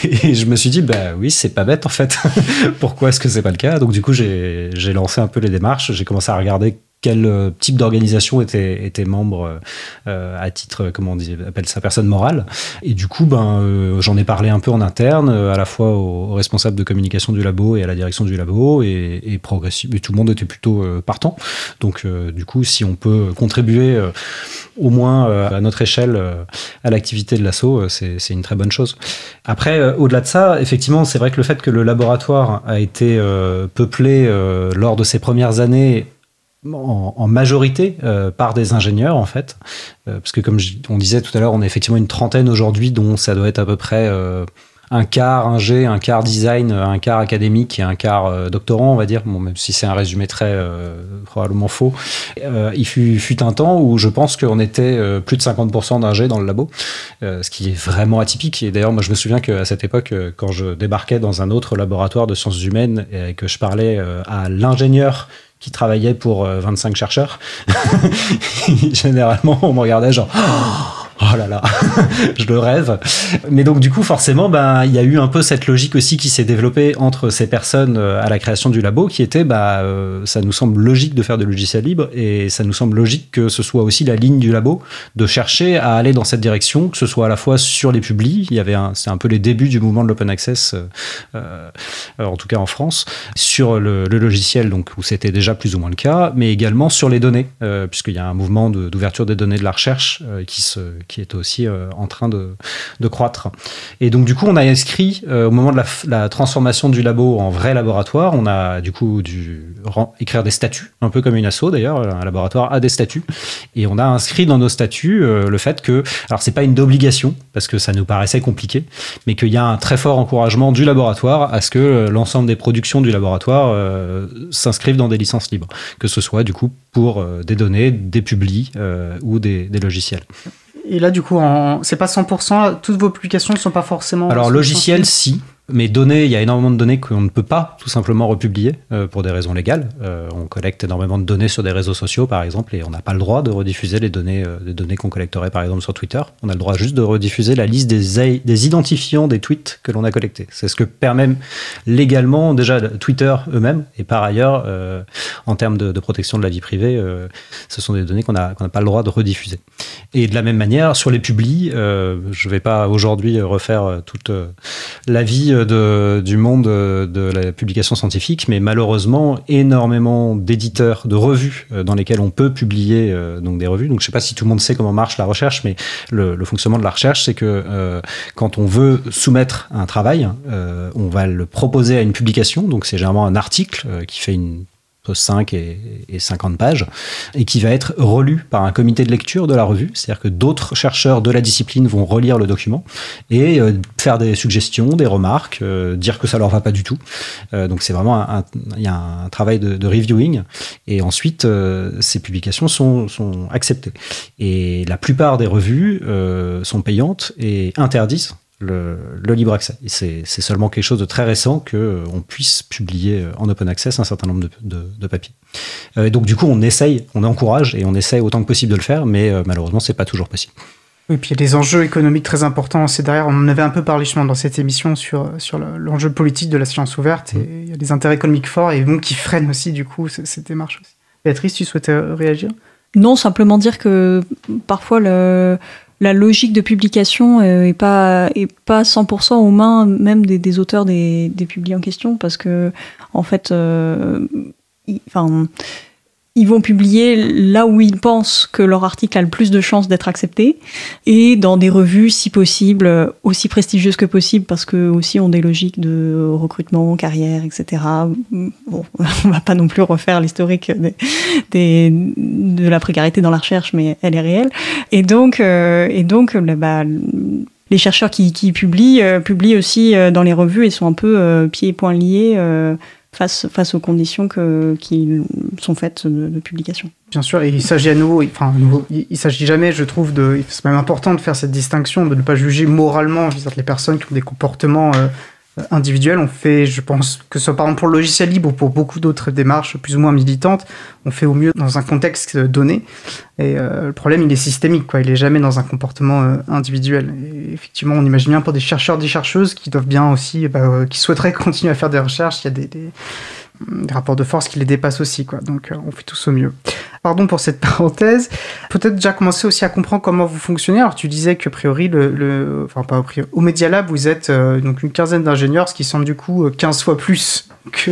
Et, je me suis dit, bah oui, c'est pas bête en fait. Pourquoi est-ce que c'est pas le cas? Donc du coup, j'ai lancé un peu les démarches. J'ai commencé à regarder quel euh, type d'organisation était, était membre euh, à titre, comment on dit, appelle ça, personne morale. Et du coup, ben, euh, j'en ai parlé un peu en interne, à la fois aux, responsables de communication du labo et à la direction du labo, et, et et tout le monde était plutôt partant. Donc, du coup, si on peut contribuer au moins à notre échelle à l'activité de l'assaut, c'est une très bonne chose. Après, au-delà de ça, effectivement, c'est vrai que le fait que le laboratoire a été peuplé lors de ses premières années en, majorité euh, par des ingénieurs en fait, euh, parce que comme on disait tout à l'heure, on est effectivement une trentaine aujourd'hui, dont ça doit être à peu près euh, un quart ingé, un quart design, un quart académique et un quart doctorant, on va dire, bon, même si c'est un résumé très probablement faux. il fut, fut, un temps où je pense qu'on était plus de 50% d'ingé dans le labo, ce qui est vraiment atypique. Et d'ailleurs, moi, je me souviens qu'à cette époque, quand je débarquais dans un autre laboratoire de sciences humaines et que je parlais à l'ingénieur qui travaillait pour 25 euh, chercheurs. Généralement, on me regardait genre oh là là, je le rêve. Mais donc du coup, forcément, ben il y a eu un peu cette logique aussi qui s'est développée entre ces personnes euh, à la création du labo, qui était, bah, euh, ça nous semble logique de faire des logiciels libres et ça nous semble logique que ce soit aussi la ligne du labo de chercher à aller dans cette direction, que ce soit à la fois sur les publis, il y avait c'est un peu les débuts du mouvement de l'open access, euh, en tout cas en France, sur le, logiciel, donc où c'était déjà plus ou moins le cas, mais également sur les données, puisqu'il y a un mouvement d'ouverture des données de la recherche qui se qui est aussi euh, en train de, croître. Et donc, du coup, on a inscrit, euh, au moment de la, transformation du labo en vrai laboratoire, on a du coup dû écrire des statuts, un peu comme une asso d'ailleurs, un laboratoire a des statuts. Et on a inscrit dans nos statuts euh, le fait que, alors c'est pas une obligation, parce que ça nous paraissait compliqué, mais qu'il y a un très fort encouragement du laboratoire à ce que l'ensemble des productions du laboratoire s'inscrivent dans des licences libres, que ce soit du coup pour des données, des publis ou des logiciels. Et là, du coup, en... c'est pas 100%, toutes vos publications ne sont pas forcément. Alors, logiciel, si. Mais données, il y a énormément de données qu'on ne peut pas tout simplement republier euh, pour des raisons légales. Euh, on collecte énormément de données sur des réseaux sociaux, par exemple, et on n'a pas le droit de rediffuser les données, euh, données qu'on collecterait, par exemple, sur Twitter. On a le droit juste de rediffuser la liste des, identifiants des tweets que l'on a collectés. C'est ce que permet légalement déjà Twitter eux-mêmes. Et par ailleurs, en termes de, protection de la vie privée, ce sont des données qu'on n'a pas le droit de rediffuser. Et de la même manière, sur les publis, je ne vais pas aujourd'hui refaire toute la vie du monde de la publication scientifique, mais malheureusement, énormément d'éditeurs, de revues euh, dans lesquelles on peut publier euh, donc des revues. Donc, je ne sais pas si tout le monde sait comment marche la recherche, mais le, fonctionnement de la recherche, c'est que euh, quand on veut soumettre un travail, on va le proposer à une publication. Donc, c'est généralement un article qui fait une 5 et, 50 pages, et qui va être relu par un comité de lecture de la revue, c'est-à-dire que d'autres chercheurs de la discipline vont relire le document et euh, faire des suggestions, des remarques, euh, dire que ça leur va pas du tout. Euh, donc c'est vraiment un, travail de, de reviewing, et ensuite ces publications sont, sont acceptées. Et la plupart des revues sont payantes et interdisent le, libre accès. C'est seulement quelque chose de très récent qu'on euh, puisse publier euh, en open access un certain nombre de, papiers. Euh, et donc du coup, on essaye, on encourage et on essaye autant que possible de le faire, mais malheureusement, c'est pas toujours possible. Oui, puis il y a des enjeux économiques très importants. C'est derrière, on en avait un peu parlé justement dans cette émission sur, sur l'enjeu politique de la science ouverte. Et mmh. il y a des intérêts économiques forts et donc qui freinent aussi du coup cette démarche aussi. Béatrice, tu souhaitais réagir? Non, simplement dire que parfois le, la logique de publication euh, est pas est pas 100% aux mains même des, auteurs des, des publiés en question parce que en fait euh, enfin ils vont publier là où ils pensent que leur article a le plus de chances d'être accepté et dans des revues, si possible, aussi prestigieuses que possible parce que aussi ont des logiques de recrutement, carrière, etc. Bon, on va pas non plus refaire l'historique des, de la précarité dans la recherche, mais elle est réelle. Et donc, euh, et donc, bah, les chercheurs qui, qui publient publient aussi dans les revues et sont un peu pieds et poings liés face, face aux conditions qui sont faites de, publication. Bien sûr, et il s'agit à nouveau, enfin, il, s'agit jamais, je trouve, de, c'est même important de faire cette distinction, de ne pas juger moralement les personnes qui ont des comportements euh, individuels. On fait, je pense, que ce soit par exemple pour le logiciel libre ou pour beaucoup d'autres démarches plus ou moins militantes, on fait au mieux dans un contexte donné. Et euh, le problème, il est systémique, quoi. Il est jamais dans un comportement euh, individuel. Et effectivement, on imagine bien pour des chercheurs, des chercheuses qui doivent bien aussi, bah, euh, qui souhaiteraient continuer à faire des recherches, il y a des rapports de force qui les dépassent aussi, quoi. Donc, on fait tous au mieux. Pardon pour cette parenthèse. Peut-être déjà commencer aussi à comprendre comment vous fonctionnez. Alors, tu disais que, a priori, le, enfin, pas a priori, au Media Lab, vous êtes donc une quinzaine d'ingénieurs, ce qui semble du coup 15 fois plus que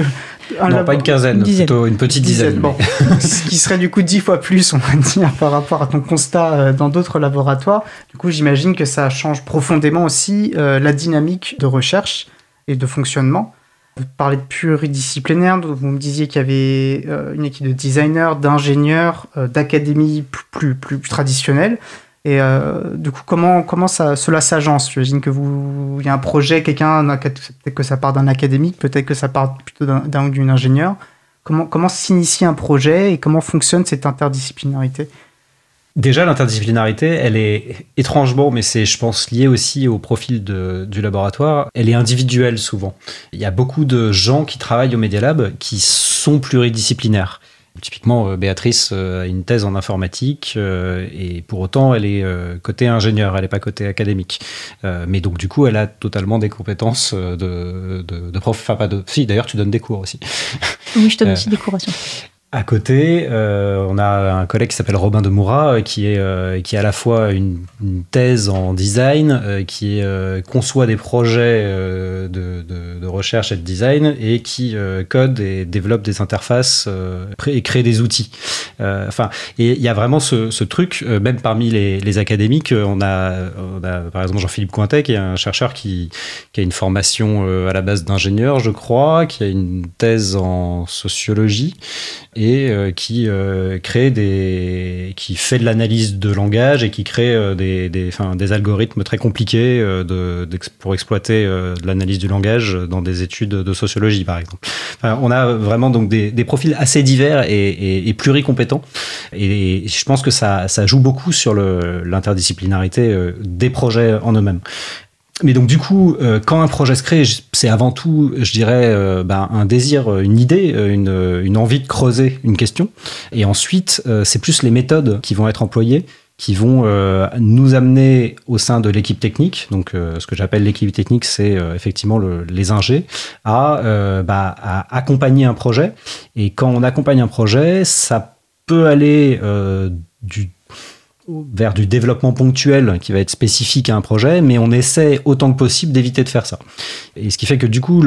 non, pas une quinzaine, plutôt une petite dizaine. Bon. Ce qui serait du coup dix fois plus, on va dire, par rapport à ton constat euh, dans d'autres laboratoires. Du coup, j'imagine que ça change profondément aussi euh, la dynamique de recherche et de fonctionnement. Vous parlez de pluridisciplinaire, vous me disiez qu'il y avait euh, une équipe de designers, d'ingénieurs, d'académies plus, plus, traditionnelles. Et euh, du coup, comment, comment ça, cela s'agence? J'imagine que vous, il y a un projet, quelqu'un, peut-être que ça part d'un académique, peut-être que ça part plutôt d'un ou d'une ingénieur. Comment, comment s'initie un projet et comment fonctionne cette interdisciplinarité? Déjà, l'interdisciplinarité, elle est étrangement, mais c'est, je pense, lié aussi au profil de, du laboratoire, elle est individuelle souvent. Il y a beaucoup de gens qui travaillent au Media Lab qui sont pluridisciplinaires. Typiquement, euh, Béatrice euh, a une thèse en informatique euh, et pour autant, elle est côté ingénieur, elle n'est pas côté académique. mais donc, du coup, elle a totalement des compétences de, de, prof. Enfin, pas de. Si, d'ailleurs, tu donnes des cours aussi. Oui, je donne aussi des cours aussi. À côté, euh, on a un collègue qui s'appelle Robin de Moura, euh, qui est euh, qui a à la fois une, thèse en design, qui conçoit des projets de, recherche et de design, et qui code et développe des interfaces et crée des outils. enfin, il y a vraiment ce, truc, même parmi les, académiques, on a, on a, par exemple Jean-Philippe Cointet, qui est un chercheur qui, qui a une formation à la base d'ingénieur, je crois, qui a une thèse en sociologie et euh, qui euh, crée des, qui fait de l'analyse de langage et qui crée euh, des, des, des algorithmes très compliqués de, pour exploiter de l'analyse du langage dans des études de sociologie, par exemple. on a vraiment donc des, des profils assez divers et, et, et, pluricompétents, et je pense que ça, ça joue beaucoup sur l'interdisciplinarité des projets en eux-mêmes mais donc du coup, euh, quand un projet se crée, c'est avant tout, je dirais, euh, ben, un désir, euh, une idée, une, une, envie de creuser une question. Et ensuite, c'est plus les méthodes qui vont être employées qui vont nous amener au sein de l'équipe technique. Donc, ce que j'appelle l'équipe technique, c'est effectivement le, les ingés, bah, à accompagner un projet. Et quand on accompagne un projet, ça peut aller du vers du développement ponctuel qui va être spécifique à un projet, mais on essaie autant que possible d'éviter de faire ça. Et ce qui fait que du coup,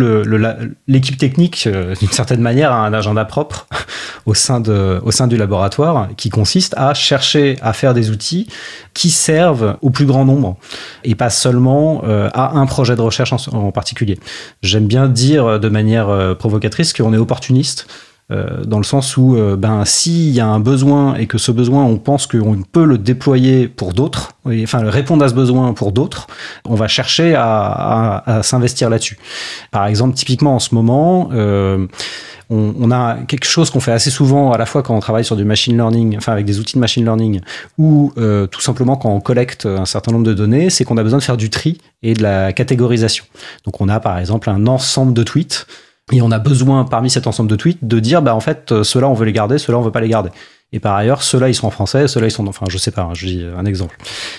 l'équipe technique, euh, d'une certaine manière, a un agenda propre au sein, du laboratoire qui consiste à chercher à faire des outils qui servent au plus grand nombre et pas seulement euh, à un projet de recherche en particulier. J'aime bien dire de manière euh, provocatrice qu'on est opportuniste euh, dans le sens où, euh, ben, s'il y a un besoin et que ce besoin, on pense qu'on peut le déployer pour d'autres, enfin répondre à ce besoin pour d'autres, on va chercher à, s'investir là-dessus. Par exemple, typiquement en ce moment, euh, on, a quelque chose qu'on fait assez souvent à la fois quand on travaille sur du machine learning, enfin avec des outils de machine learning, ou tout simplement quand on collecte un certain nombre de données, c'est qu'on a besoin de faire du tri et de la catégorisation. Donc on a par exemple un ensemble de tweets et on a besoin, parmi cet ensemble de tweets, de dire, bah, en fait, euh, ceux-là, on veut les garder, ceux-là, on veut pas les garder. Et par ailleurs, ceux-là, ils sont en français, ceux-là, ils sont, enfin, je sais pas, hein, je dis un exemple.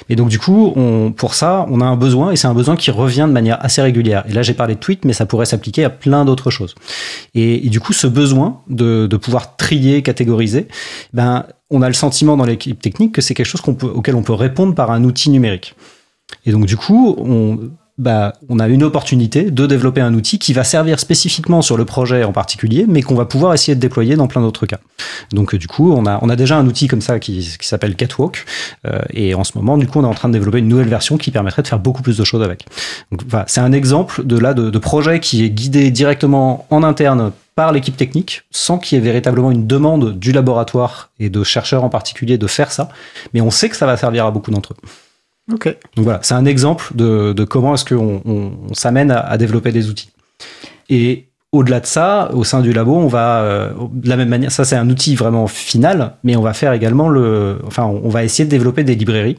Et donc, du coup, on, pour ça, on a un besoin, et c'est un besoin qui revient de manière assez régulière. Et là, j'ai parlé de tweets, mais ça pourrait s'appliquer à plein d'autres choses. Et, du coup, ce besoin de, de pouvoir trier, catégoriser, ben, on a le sentiment dans l'équipe technique que c'est quelque chose qu'on peut, auquel on peut répondre par un outil numérique. Et donc, du coup, on, bah, on a une opportunité de développer un outil qui va servir spécifiquement sur le projet en particulier, mais qu'on va pouvoir essayer de déployer dans plein d'autres cas. Donc du coup, on a, on a déjà un outil comme ça qui, s'appelle Catwalk, euh, et en ce moment, du coup, on est en train de développer une nouvelle version qui permettrait de faire beaucoup plus de choses avec. Donc voilà, c'est un exemple de là de, de projet qui est guidé directement en interne par l'équipe technique, sans qu'il y ait véritablement une demande du laboratoire et de chercheurs en particulier de faire ça, mais on sait que ça va servir à beaucoup d'entre eux. Donc voilà, c'est un exemple de, de comment est-ce qu'on on, on s'amène à, à développer des outils. Et au-delà de ça, au sein du labo, on va euh, de la même manière, ça c'est un outil vraiment final, mais on va faire également le, enfin, on va essayer de développer des librairies,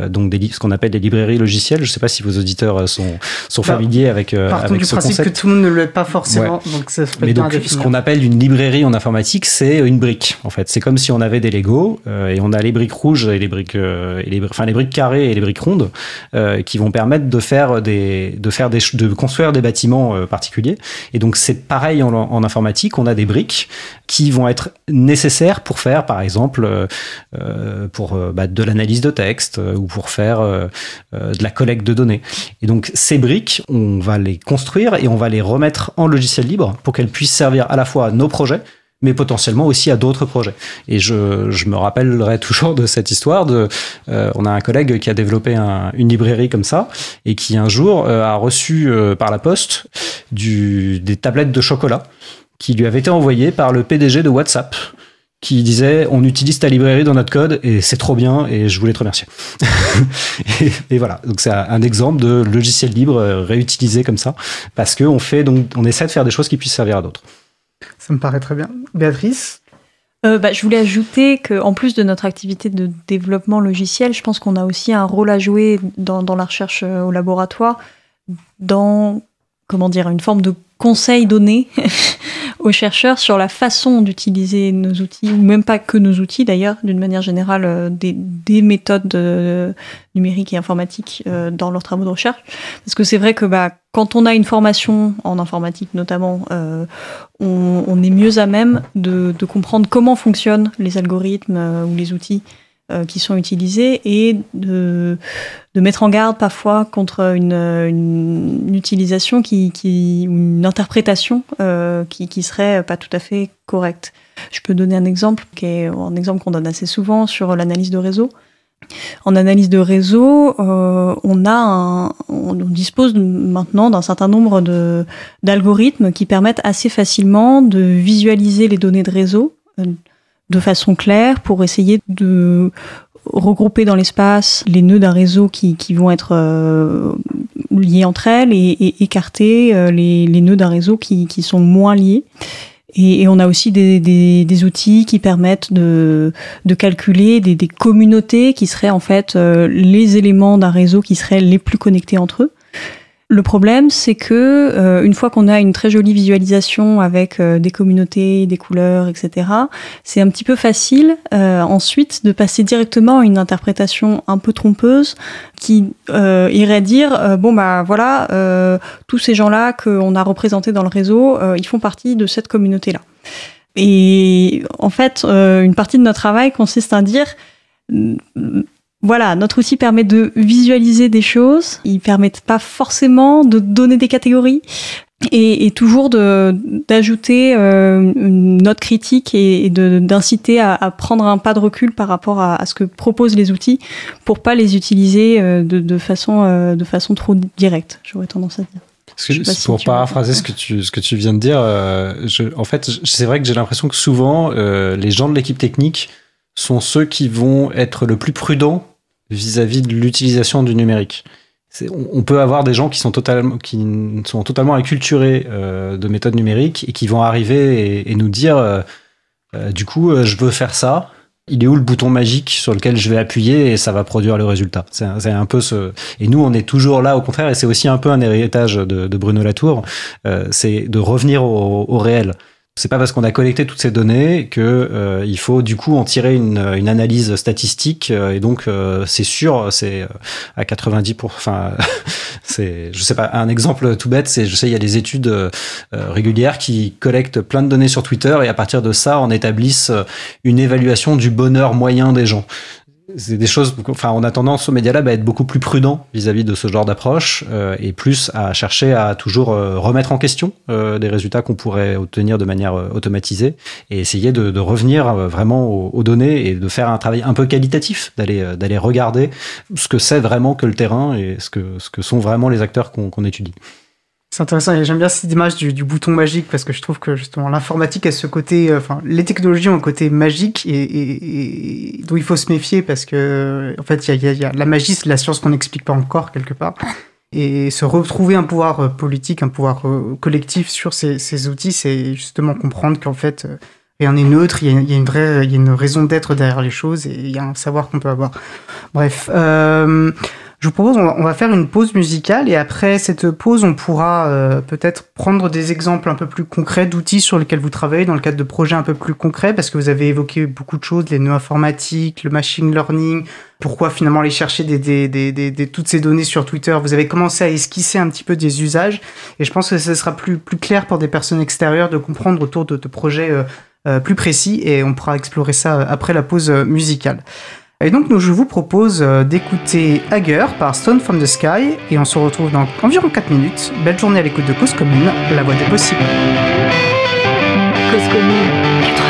euh, donc des, li- ce qu'on appelle des librairies logicielles. Je sais pas si vos auditeurs euh, sont sont Bah, familiers avec euh, Partons avec du ce principe concept. que tout le monde ne l'est pas forcément, donc ça se peut Mais donc, ce qu'on appelle une librairie en informatique, c'est une brique. En fait, c'est comme si on avait des Lego euh, et on a les briques rouges et les briques, euh, et les, enfin les briques carrées et les briques rondes euh, qui vont permettre de faire des, de faire des, de construire des bâtiments particuliers. Et donc c'est pareil en, informatique, on a des briques qui vont être nécessaires pour faire, par exemple, euh, euh, pour euh, bah, de l'analyse de texte ou pour faire de la collecte de données. Et donc ces briques, on va les construire et on va les remettre en logiciel libre pour qu'elles puissent servir à la fois à nos projets, mais potentiellement aussi à d'autres projets. Et je, me rappellerai toujours de cette histoire euh, on a un collègue qui a développé un- une librairie comme ça et qui un jour euh, a reçu euh, par la poste des tablettes de chocolat qui lui avaient été envoyées par le PDG de WhatsApp qui disait on utilise ta librairie dans notre code et c'est trop bien et je voulais te remercier. et, voilà, donc c'est un exemple de logiciel libre réutilisé comme ça parce que on fait donc on essaie de faire des choses qui puissent servir à d'autres. Ça me paraît très bien. Béatrice Euh, bah, je voulais ajouter qu'en plus de notre activité de développement logiciel, je pense qu'on a aussi un rôle à jouer dans, dans la recherche euh, au laboratoire, dans comment dire une forme de conseil donné aux chercheurs sur la façon d'utiliser nos outils, ou même pas que nos outils d'ailleurs, d'une manière générale, euh, des, des méthodes euh, numériques et informatiques euh, dans leurs travaux de recherche. Parce que c'est vrai que bah, quand on a une formation en informatique notamment, euh, on, on est mieux à même de, de comprendre comment fonctionnent les algorithmes ou les outils euh, qui sont utilisés et de, de mettre en garde parfois contre une, une, utilisation qui, qui, ou une interprétation euh, qui, qui serait pas tout à fait correcte. Je peux donner un exemple qui est un exemple qu'on donne assez souvent sur l'analyse de réseau. En analyse de réseau, euh, on a un, on dispose maintenant d'un certain nombre de d'algorithmes qui permettent assez facilement de visualiser les données de réseau euh, de façon claire pour essayer de regrouper dans l'espace les nœuds d'un réseau qui, qui vont être euh, liés entre elles et, et écarter euh, les, les nœuds d'un réseau qui, qui sont moins liés. Et, et on a aussi des, des, des, outils qui permettent de, de calculer des, des communautés qui seraient en fait euh, les éléments d'un réseau qui seraient les plus connectés entre eux. Le problème, c'est que euh, une fois qu'on a une très jolie visualisation avec euh, des communautés, des couleurs, etc., c'est un petit peu facile euh, ensuite de passer directement à une interprétation un peu trompeuse qui euh, irait dire euh, bon bah voilà tous ces gens-là qu'on a représentés dans le réseau, ils font partie de cette communauté-là. Et en fait, une partie de notre travail consiste à dire voilà, notre outil permet de visualiser des choses. Il permet pas forcément de donner des catégories et, et toujours d'ajouter euh, une note critique et, d'inciter à, à, prendre un pas de recul par rapport à, à, ce que proposent les outils pour pas les utiliser euh, de, de façon euh, de façon trop directe. J'aurais tendance à dire. Que, pour paraphraser ce que tu ce que tu viens de dire, euh, je, en fait, c'est vrai que j'ai l'impression que souvent les gens de l'équipe technique sont ceux qui vont être le plus prudents vis-à-vis -vis de l'utilisation du numérique. On, peut avoir des gens qui sont totalement, qui sont totalement acculturés euh, de méthodes numériques et qui vont arriver et, nous dire, euh, du coup, euh, je veux faire ça. Il est où le bouton magique sur lequel je vais appuyer et ça va produire le résultat? C'est un, peu ce. Et nous, on est toujours là, au contraire, et c'est aussi un peu un héritage de, Bruno Latour, euh, c'est de revenir au réel. C'est pas parce qu'on a collecté toutes ces données que euh, il faut du coup en tirer une, analyse statistique euh, et donc euh, c'est sûr c'est à 90 pour enfin c'est je sais pas un exemple tout bête c'est je sais il y a des études régulières qui collectent plein de données sur Twitter et à partir de ça on établissent une évaluation du bonheur moyen des gens c'est des choses, enfin, on a tendance au Media Lab à être beaucoup plus prudent vis-à-vis -vis de ce genre d'approche euh, et plus à chercher à toujours euh, remettre en question euh, des résultats qu'on pourrait obtenir de manière euh, automatisée et essayer de, revenir euh, vraiment aux, données et de faire un travail un peu qualitatif, d'aller d'aller regarder ce que c'est vraiment que le terrain et ce que ce que sont vraiment les acteurs qu'on qu étudie. C'est intéressant j'aime bien cette image du, bouton magique parce que je trouve que justement l'informatique a ce côté, euh, enfin les technologies ont un côté magique et, et, et dont il faut se méfier parce que en fait il y a, y a, la magie c'est la science qu'on n'explique pas encore quelque part et se retrouver un pouvoir euh, politique, un pouvoir euh, collectif sur ces, ces outils, c'est justement comprendre qu'en fait rien n'est neutre, il y, a, y, une vraie, il y a une raison d'être derrière les choses et il y a un savoir qu'on peut avoir. Bref. Je vous propose, on va, faire une pause musicale et après cette pause, on pourra euh, peut-être prendre des exemples un peu plus concrets d'outils sur lesquels vous travaillez dans le cadre de projets un peu plus concrets parce que vous avez évoqué beaucoup de choses, les nœuds informatiques, le machine learning, pourquoi finalement aller chercher des, des, des, toutes ces données sur Twitter? Vous avez commencé à esquisser un petit peu des usages et je pense que ce sera plus, clair pour des personnes extérieures de comprendre autour de, de projets euh, euh, plus précis et on pourra explorer ça après la pause musicale. Et donc, nous, je vous propose euh, d'écouter Hager par Stone from the Sky et on se retrouve dans environ 4 minutes. Belle journée à l'écoute de Cause Commune, la voix des possibles. Cause Commune.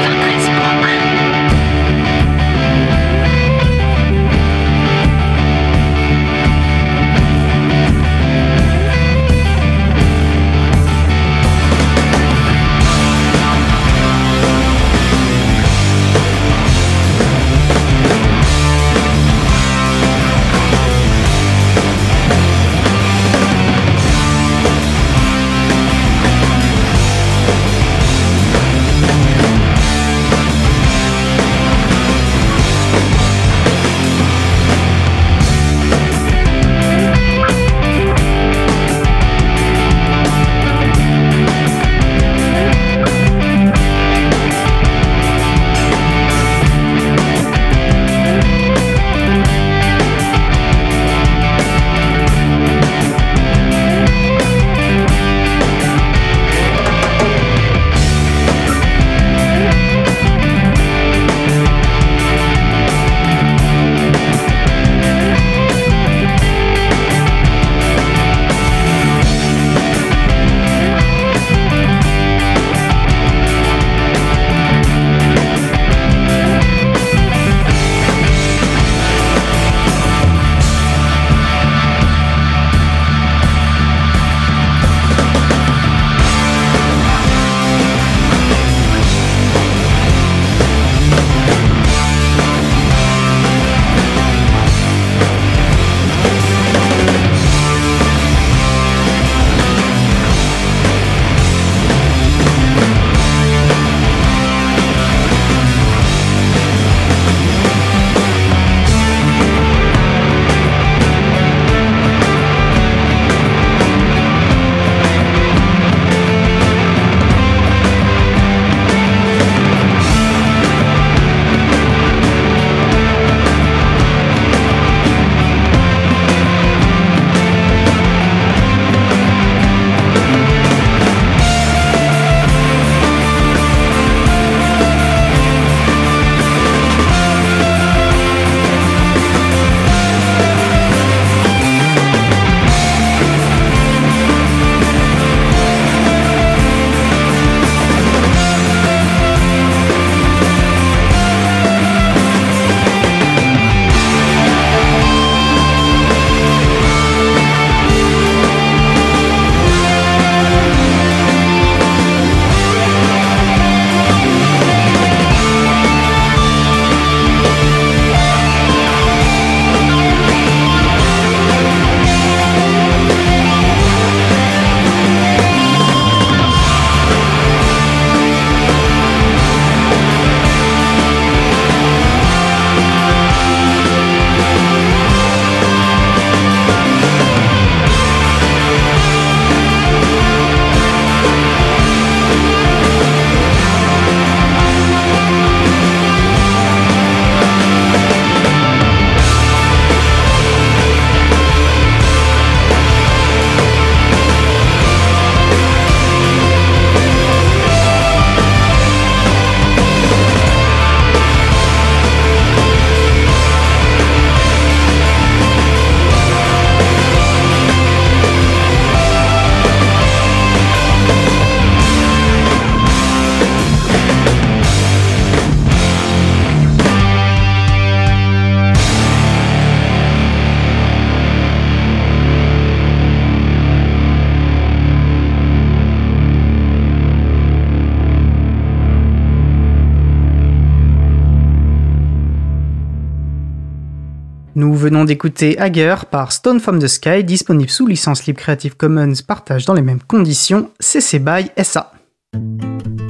Venons d'écouter Hager par Stone from the Sky, disponible sous licence libre Creative Commons, partage dans les mêmes conditions, CC BY SA.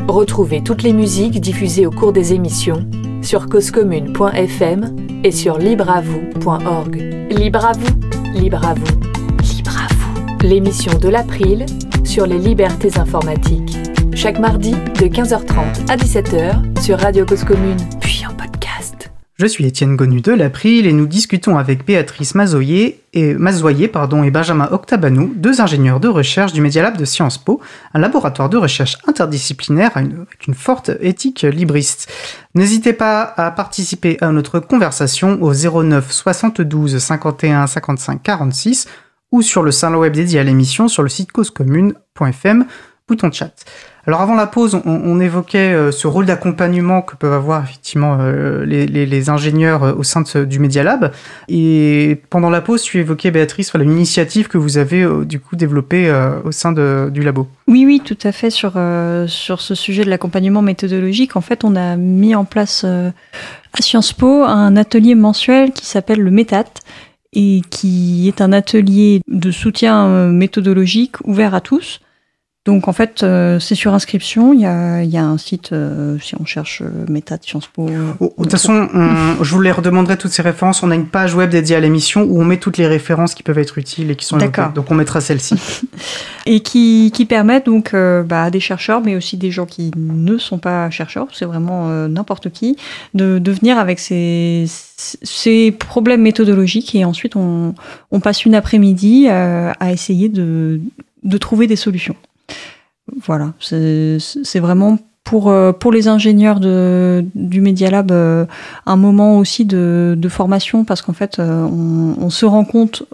Retrouvez toutes les musiques diffusées au cours des émissions sur causecommune.fm et sur libreavoue.org. Libre à vous, libre à vous, libre à vous. L'émission de l'April sur les libertés informatiques. Chaque mardi de 15h30 à 17h sur Radio Cause Commune. Je suis Étienne Gonu de l'April et nous discutons avec Béatrice Mazoyer et, Mazoyer, pardon, et Benjamin Octabanou, deux ingénieurs de recherche du Media Lab de Sciences Po, un laboratoire de recherche interdisciplinaire avec une forte éthique libriste. N'hésitez pas à participer à notre conversation au 09 72 51 55 46 ou sur le salon web dédié à l'émission sur le site causecommune.fm, bouton chat. Alors avant la pause, on, évoquait euh, ce rôle d'accompagnement que peuvent avoir effectivement euh, les, ingénieurs euh, au sein du Media Lab. Et pendant la pause, tu évoquais Béatrice voilà, une initiative que vous avez du coup développée au sein du labo. Oui, oui, tout à fait. Sur, sur ce sujet de l'accompagnement méthodologique, en fait, on a mis en place à Sciences Po un atelier mensuel qui s'appelle le METAT et qui est un atelier de soutien méthodologique ouvert à tous donc en fait, euh, c'est sur inscription. Il y a, y a un site, euh, si on cherche euh, méta de Sciences Po. de toute façon, je vous les redemanderai toutes ces références. On a une page web dédiée à l'émission où on met toutes les références qui peuvent être utiles et qui sont D'accord. Donc on mettra celle-ci. et qui, qui permettent donc bah, à des chercheurs, mais aussi des gens qui ne sont pas chercheurs, c'est vraiment n'importe qui, de, de venir avec ces, ces problèmes méthodologiques et ensuite on, on passe une après-midi à essayer de, de trouver des solutions. Voilà, c'est vraiment pour, euh, pour les ingénieurs de, du Media Lab euh, un moment aussi de, de formation parce qu'en fait euh, on, on, se rend compte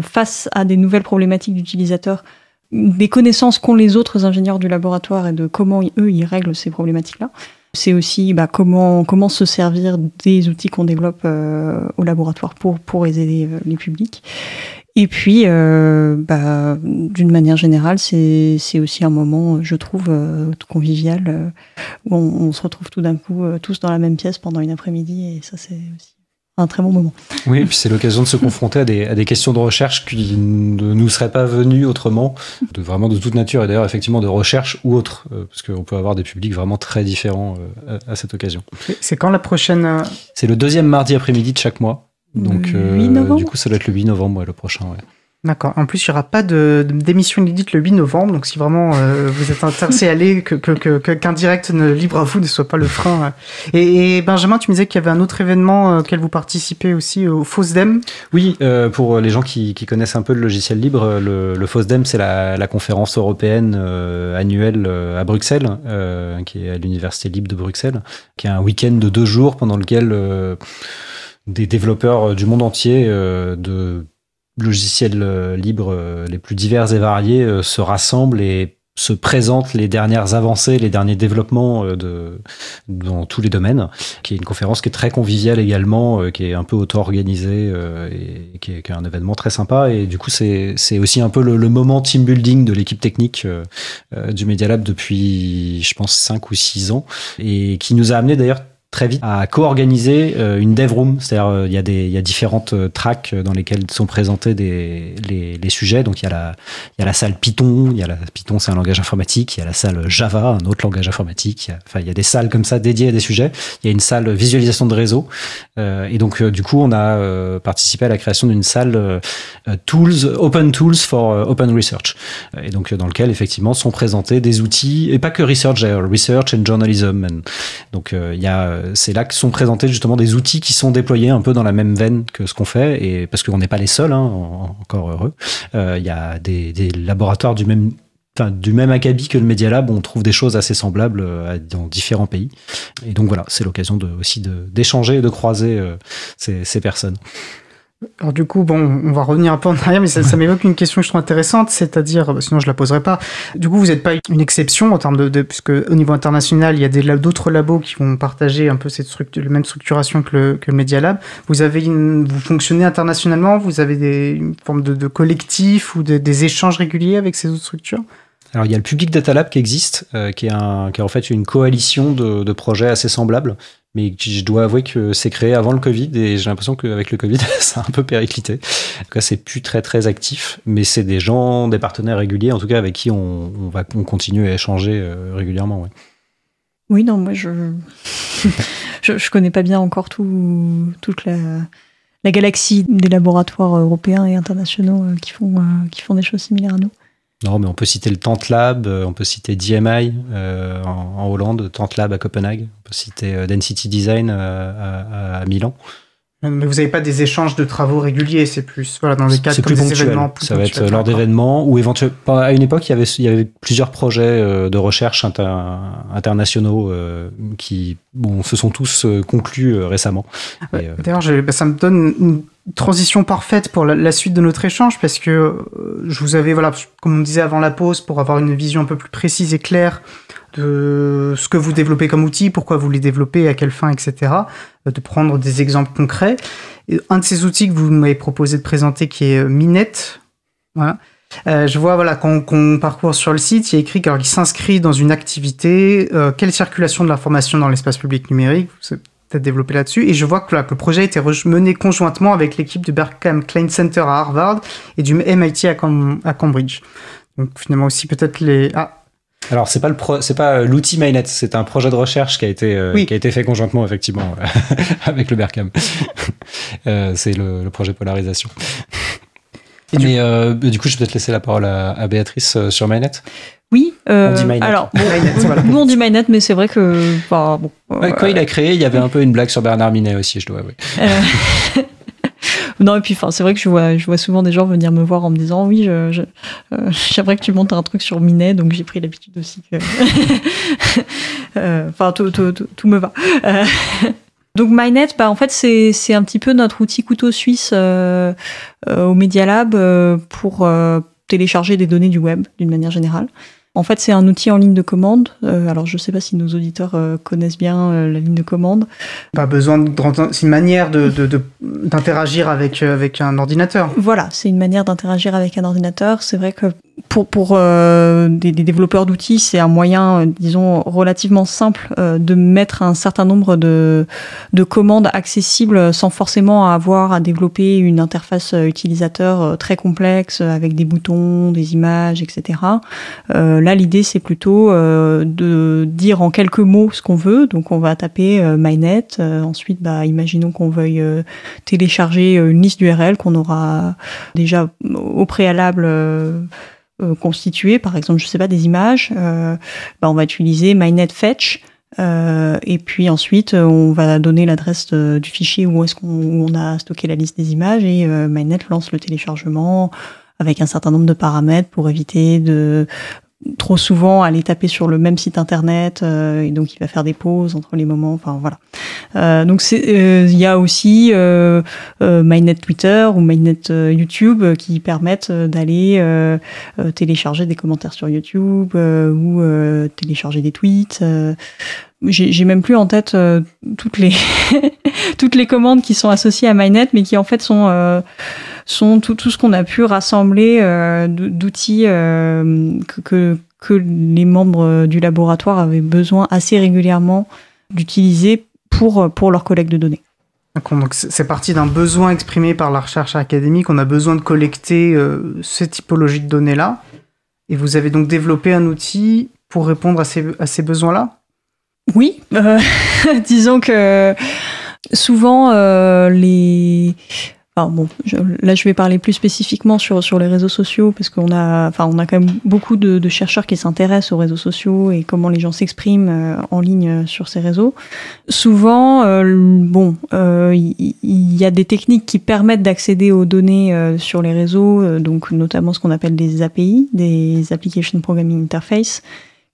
face à des nouvelles problématiques d'utilisateurs des connaissances qu'ont les autres ingénieurs du laboratoire et de comment eux ils règlent ces problématiques-là. C'est aussi bah, comment, comment se servir des outils qu'on développe au laboratoire pour, pour aider les publics. Et puis, euh, bah, d'une manière générale, c'est aussi un moment, je trouve, euh, convivial, euh, où on, se retrouve tout d'un coup tous dans la même pièce pendant une après-midi, et ça, c'est aussi un très bon moment. Oui, et puis c'est l'occasion de se confronter à des, à des, questions de recherche qui ne nous seraient pas venues autrement, de vraiment de toute nature, et d'ailleurs effectivement de recherche ou autre, parce qu'on peut avoir des publics vraiment très différents à, cette occasion. C'est quand la prochaine C'est le deuxième mardi après-midi de chaque mois. Donc, euh, du coup, ça doit être le 8 novembre, le prochain. Ouais. D'accord. En plus, il n'y aura pas d'émission inédite le 8 novembre. Donc, si vraiment euh, vous êtes intéressé à aller, qu'un que, que, direct ne, libre à vous ne soit pas le frein. Euh. Et, Benjamin, tu me disais qu'il y avait un autre événement auquel vous participez aussi, au FOSDEM. Oui, pour les gens qui, qui, connaissent un peu le logiciel libre, le, le FOSDEM, c'est la, la, conférence européenne annuelle à Bruxelles, qui est à l'Université libre de Bruxelles, qui est un week-end de deux jours pendant lequel des développeurs euh, du monde entier euh, de logiciels euh, libres les plus divers et variés se rassemblent et se présentent les dernières avancées, les derniers développements de, dans tous les domaines, qui est une conférence qui est très conviviale également, qui est un peu auto-organisée et qui est, qui est, un événement très sympa. Et du coup, c'est aussi un peu le, le, moment team building de l'équipe technique du Media Lab depuis, je pense, 5 ou 6 ans, et qui nous a amené d'ailleurs très vite à co-organiser euh, une dev room. C'est-à-dire, euh, il y a différentes euh, tracks dans lesquelles sont présentés les, sujets. Donc, il y a la, salle Python. Il y a la, Python, c'est un langage informatique. Il y a la salle Java, un autre langage informatique. Enfin, il y a des salles comme ça dédiées à des sujets. Il y a une salle visualisation de réseau. Et donc, du coup, on a participé à la création d'une salle tools, open tools for open research. Et donc, dans lequel, effectivement, sont présentés des outils, et pas que research, research and journalism. donc, il y a c'est là que sont présentés justement des outils qui sont déployés un peu dans la même veine que ce qu'on fait, et parce qu'on n'est pas les seuls, hein, encore heureux. Euh, il y a des, laboratoires du même du même acabit que le Media Lab, on trouve des choses assez semblables euh, dans différents pays. Et donc voilà, c'est l'occasion de, aussi d'échanger et de croiser euh, ces personnes. Alors du coup, bon, on va revenir un peu en arrière, mais ça, m'évoque une question que je trouve intéressante, c'est-à-dire, bah, sinon je la poserai pas. Du coup, vous n'êtes pas une exception en termes de, puisque au niveau international, il y a d'autres labos qui vont partager un peu cette structure, la même structuration que le, que le Media Lab. Vous avez, vous fonctionnez internationalement, vous avez des une forme de, de collectif ou des échanges réguliers avec ces autres structures? Alors il y a le Public Data Lab qui existe, euh, qui, est un, qui est en fait une coalition de, de projets assez semblables mais je dois avouer que c'est créé avant le Covid et j'ai l'impression qu'avec le Covid, ça a un peu périclité. En tout cas, c'est plus très très actif, mais c'est des gens, des partenaires réguliers, en tout cas avec qui on, va on continue à échanger régulièrement. Ouais. Oui, non, moi je... je, je connais pas bien encore tout, toute la, la galaxie des laboratoires européens et internationaux qui font, qui font des choses similaires à nous. Non, mais on peut citer le Tentlab, euh, on peut citer DMI euh, en, Hollande, Tentlab à Copenhague, on peut citer euh, Density Design à, Milan. Mais vous n'avez pas des échanges de travaux réguliers, c'est plus voilà, dans les cadres comme des événements. ça va être lors d'événements ou éventuellement. À une époque, il y avait, il y avait plusieurs projets de recherche internationaux qui bon, se sont tous conclus récemment. D'ailleurs, bah, ça me donne une transition parfaite pour la, suite de notre échange parce que euh, je vous avais, voilà, comme on disait avant la pause, pour avoir une vision un peu plus précise et claire de ce que vous développez comme outil, pourquoi vous les développez, à quelle fin, etc., euh, de prendre des exemples concrets. un de ces outils que vous m'avez proposé de présenter qui est euh, Minette, voilà. je vois voilà quand, on parcourt sur le site, il y a écrit qu'il s'inscrit dans une activité, quelle circulation de l'information dans l'espace public numérique peut-être développé là-dessus. Et je vois que, le projet a été mené conjointement avec l'équipe du Berkham Klein Center à Harvard et du MIT à, Cambridge. Donc finalement aussi peut-être les... Ah. Alors c'est pas le c'est pas euh, l'outil Mainnet, c'est un projet de recherche qui a été euh, qui a été fait conjointement effectivement avec le Berkham. Euh, c'est le, projet polarisation. Et Mais du... coup, je vais peut-être laisser la parole à, Béatrice sur Mainnet. Oui, euh, on dit Alors, nous on dit Mainnet, mais c'est vrai que. Bah, bon, quand il a créé, il y avait un peu une blague sur Bernard Minet aussi, je dois avouer. Euh, non, et puis c'est vrai que je vois, je vois souvent des gens venir me voir en me disant Oui, j'aimerais je, euh, que tu montes un truc sur Minet, donc j'ai pris l'habitude aussi que. Enfin, tout, tout, tout, me va. Donc MyNet, bah, en fait, c'est un petit peu notre outil couteau suisse au Media Lab pour télécharger des données du web d'une manière générale. En fait, c'est un outil en ligne de commande. Euh, alors, je ne sais pas si nos auditeurs euh, connaissent bien euh, la ligne de commande. Pas besoin de. C'est une manière d'interagir de, avec, avec un ordinateur. Voilà, c'est une manière d'interagir avec un ordinateur. C'est vrai que pour, pour euh, des, des, développeurs d'outils, c'est un moyen, euh, disons, relativement simple euh, de mettre un certain nombre de, de commandes accessibles sans forcément avoir à développer une interface utilisateur très complexe avec des boutons, des images, etc. là, l'idée, c'est plutôt de dire en quelques mots ce qu'on veut. Donc, on va taper MyNet. ensuite, bah, imaginons qu'on veuille télécharger une liste d'URL qu'on aura déjà au préalable euh, constituer, par exemple, je sais pas, des images, euh, bah, on va utiliser MyNetFetch. Euh, et puis ensuite, on va donner l'adresse du fichier où est-ce qu'on a stocké la liste des images et MyNet lance le téléchargement avec un certain nombre de paramètres pour éviter de trop souvent aller taper sur le même site internet euh, et donc il va faire des pauses entre les moments enfin voilà. Euh, donc euh, il y a aussi MyNet Twitter ou MyNet YouTube qui permettent d'aller télécharger des commentaires sur YouTube ou télécharger des tweets j'ai même plus en tête toutes les toutes les commandes qui sont associées à MyNet mais qui en fait sont sont tout, tout ce qu'on a pu rassembler euh, d'outils euh, que, que, les membres du laboratoire avaient besoin assez régulièrement d'utiliser pour, pour leur collecte de données. Donc c'est parti d'un besoin exprimé par la recherche académique. On a besoin de collecter euh, ces typologies de données-là. Et vous avez donc développé un outil pour répondre à ces, à ces besoins-là? Oui. disons que souvent, les, bon, là, je vais parler plus spécifiquement sur, sur les réseaux sociaux parce qu'on a, enfin, on a quand même beaucoup de, de chercheurs qui s'intéressent aux réseaux sociaux et comment les gens s'expriment euh, en ligne euh, sur ces réseaux. Souvent, euh, bon, il y, a des techniques qui permettent d'accéder aux données sur les réseaux, donc notamment ce qu'on appelle des API, des Application Programming Interface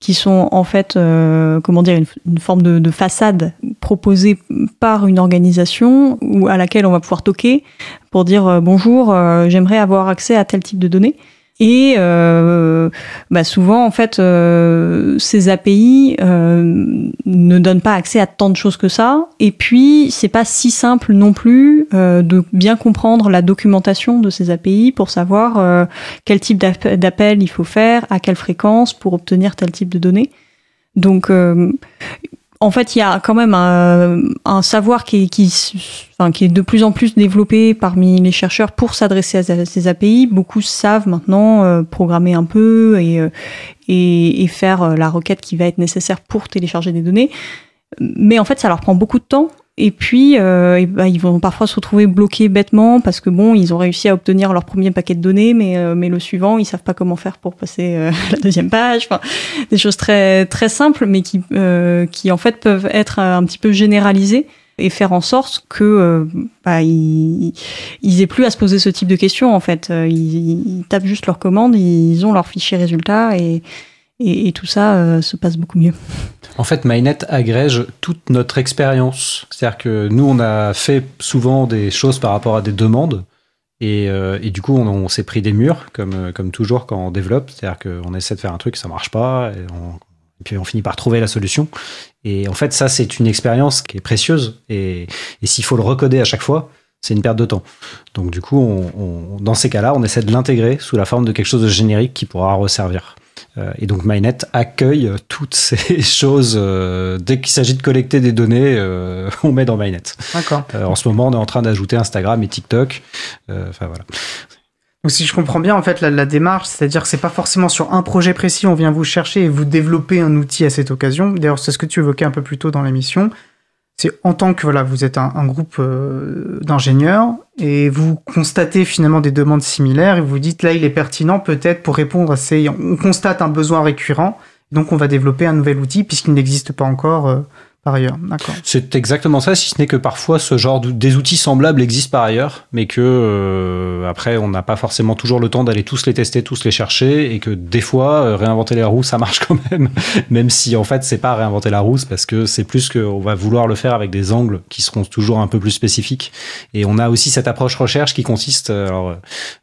qui sont en fait, euh, comment dire, une, forme de, façade proposée par une organisation ou à laquelle on va pouvoir toquer pour dire euh, bonjour, euh, j'aimerais avoir accès à tel type de données. Et euh, bah souvent, en fait, euh, ces API euh, ne donnent pas accès à tant de choses que ça. Et puis, c'est pas si simple non plus euh, de bien comprendre la documentation de ces API pour savoir euh, quel type d'appel il faut faire, à quelle fréquence pour obtenir tel type de données. Donc, en fait, il y a quand même un, savoir qui est, qui, enfin, qui est de plus en plus développé parmi les chercheurs pour s'adresser à ces API. Beaucoup savent maintenant euh, programmer un peu et, euh, et, et, faire euh, la requête qui va être nécessaire pour télécharger des données. Mais en fait, ça leur prend beaucoup de temps et puis, euh, bah, ils vont parfois se retrouver bloqués bêtement parce que bon, ils ont réussi à obtenir leur premier paquet de données, mais, euh, mais le suivant, ils savent pas comment faire pour passer euh, la deuxième page. Enfin, des choses très très simples, mais qui euh, qui en fait peuvent être un petit peu généralisées et faire en sorte que bah, ils, ils aient plus à se poser ce type de questions. En fait, ils, ils tapent juste leur commande, ils ont leur fichier résultat et et, tout ça euh, se passe beaucoup mieux. En fait, MyNet agrège toute notre expérience. C'est-à-dire que nous, on a fait souvent des choses par rapport à des demandes. Et, euh, du coup, on, s'est pris des murs, comme, euh, comme toujours quand on développe. C'est-à-dire qu'on essaie de faire un truc, ça marche pas. Et, puis on finit par trouver la solution. Et en fait, ça, c'est une expérience qui est précieuse. Et, s'il faut le recoder à chaque fois, c'est une perte de temps. Donc du coup, dans ces cas-là, on essaie de l'intégrer sous la forme de quelque chose de générique qui pourra resservir. Euh, et donc MyNet accueille toutes ces choses. Euh, dès qu'il s'agit de collecter des données, euh, on met dans MyNet. D'accord. en ce moment, on est en train d'ajouter Instagram et TikTok. Enfin voilà. Donc si je comprends bien en fait la, démarche, c'est-à-dire que c'est pas forcément sur un projet précis, on vient vous chercher et vous développer un outil à cette occasion. D'ailleurs, c'est ce que tu évoquais un peu plus tôt dans l'émission c'est en tant que voilà, vous êtes un, groupe euh, d'ingénieurs et vous constatez finalement des demandes similaires et vous dites là il est pertinent peut-être pour répondre à ces on constate un besoin récurrent donc on va développer un nouvel outil puisqu'il n'existe pas encore euh, par ailleurs. C'est exactement ça, si ce n'est que parfois ce genre de, des outils semblables existent par ailleurs, mais que euh, après on n'a pas forcément toujours le temps d'aller tous les tester, tous les chercher, et que des fois euh, réinventer la roue ça marche quand même, même si en fait c'est pas réinventer la roue, parce que c'est plus qu'on va vouloir le faire avec des angles qui seront toujours un peu plus spécifiques. Et on a aussi cette approche recherche qui consiste, euh, alors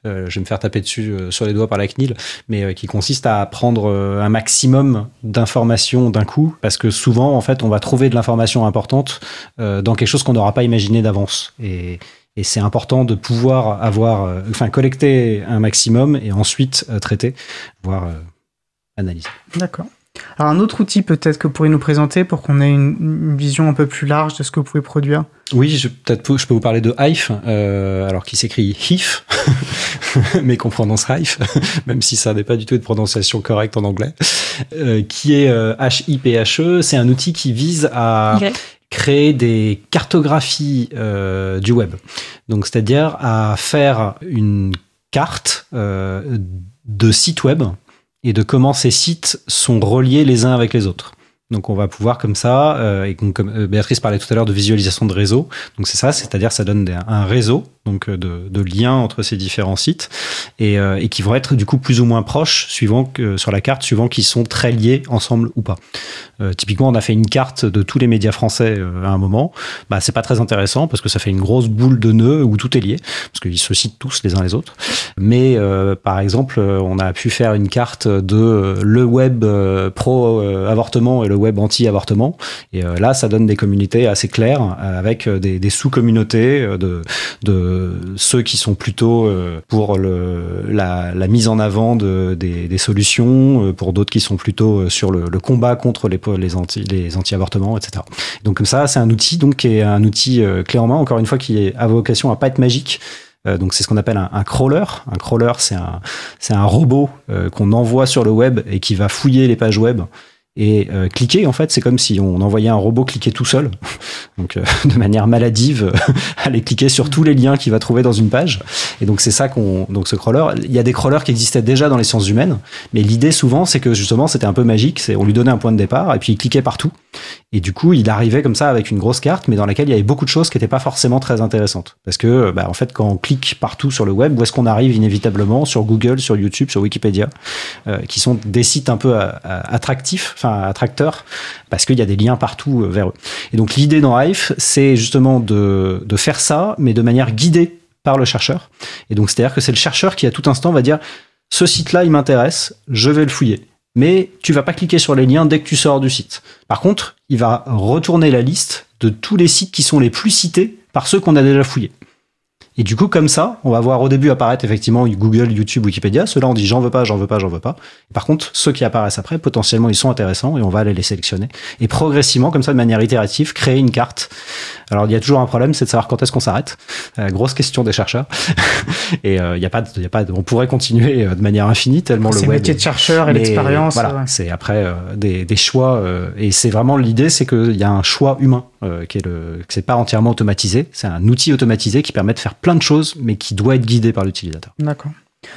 je vais me faire taper dessus sur les doigts par la CNIL, mais qui consiste à prendre un maximum d'informations d'un coup, parce que souvent en fait on va trouver de l'information importante euh, dans quelque chose qu'on n'aura pas imaginé d'avance. Et, c'est important de pouvoir avoir, euh, enfin, collecter un maximum et ensuite euh, traiter, voire analyser. D'accord. Alors un autre outil peut-être que vous pourriez nous présenter pour qu'on ait une, vision un peu plus large de ce que vous pouvez produire? Oui, je, peut-être je peux vous parler de Hive, alors qui s'écrit HIF, mais qu'on prononce Hive, même si ça n'est pas du tout une prononciation correcte en anglais, euh, qui est HIPHE. C'est un outil qui vise à créer des cartographies euh, du web. Donc, c'est-à-dire à faire une carte euh, de sites web et de comment ces sites sont reliés les uns avec les autres. Donc on va pouvoir comme ça, euh, et comme euh, Béatrice parlait tout à l'heure de visualisation de réseau, donc c'est ça, c'est-à-dire ça donne un réseau donc euh, de, liens entre ces différents sites et, et, qui vont être du coup plus ou moins proches suivant que sur la carte, suivant qu'ils sont très liés ensemble ou pas. typiquement, on a fait une carte de tous les médias français à un moment. Bah c'est pas très intéressant parce que ça fait une grosse boule de nœuds où tout est lié parce qu'ils se citent tous les uns les autres. Mais par exemple, on a pu faire une carte de le web pro avortement et le web anti-avortement. Et euh, là, ça donne des communautés assez claires euh, avec euh, des, sous-communautés de ceux qui sont plutôt pour le, la, mise en avant de, des, solutions, pour d'autres qui sont plutôt sur le, combat contre les, anti, les anti-avortements, etc. Donc comme ça, c'est un outil donc est un outil clé en main, encore une fois, qui à vocation à pas être magique, donc c'est ce qu'on appelle un, crawler. Un crawler, c'est un, c'est un robot qu'on envoie sur le web et qui va fouiller les pages web et euh, cliquer, en fait, c'est comme si on envoyait un robot cliquer tout seul, donc euh, de manière maladive, aller cliquer sur tous les liens qu'il va trouver dans une page. Et donc c'est ça qu'on, donc ce crawler, il y a des crawlers qui existaient déjà dans les sciences humaines, mais l'idée souvent, c'est que justement, c'était un peu magique. C'est on lui donnait un point de départ et puis il cliquait partout. Et du coup, il arrivait comme ça avec une grosse carte, mais dans laquelle il y avait beaucoup de choses qui n'étaient pas forcément très intéressantes. Parce que, bah, en fait, quand on clique partout sur le web, où est-ce qu'on arrive inévitablement sur Google, sur YouTube, sur Wikipédia, euh, qui sont des sites un peu attractifs enfin attracteurs, parce qu'il y a des liens partout euh, vers eux. Et donc l'idée dans Hive, c'est justement de, de faire ça, mais de manière guidée par le chercheur. Et donc c'est-à-dire que c'est le chercheur qui à tout instant va dire ce site-là, il m'intéresse, je vais le fouiller. Mais tu vas pas cliquer sur les liens dès que tu sors du site. Par contre, il va retourner la liste de tous les sites qui sont les plus cités par ceux qu'on a déjà fouillés. Et du coup, comme ça, on va voir au début apparaître effectivement Google, YouTube, Wikipédia. Ceux-là, on dit j'en veux pas, j'en veux pas, j'en veux pas. Par contre, ceux qui apparaissent après, potentiellement, ils sont intéressants et on va aller les sélectionner. Et progressivement, comme ça, de manière itérative, créer une carte. Alors, il y a toujours un problème, c'est de savoir quand est-ce qu'on s'arrête. Euh, grosse question des chercheurs. et euh, il y a pas, il y a pas, on pourrait continuer euh, de manière infinie tellement le C'est web. le métier de chercheur et l'expérience. Voilà, ouais. c'est après euh, des, des choix euh, et c'est vraiment l'idée, c'est qu'il y a un choix humain euh, qui est le, c'est pas entièrement automatisé, c'est un outil automatisé qui permet de faire plein de choses, mais qui doit être guidé par l'utilisateur. D'accord.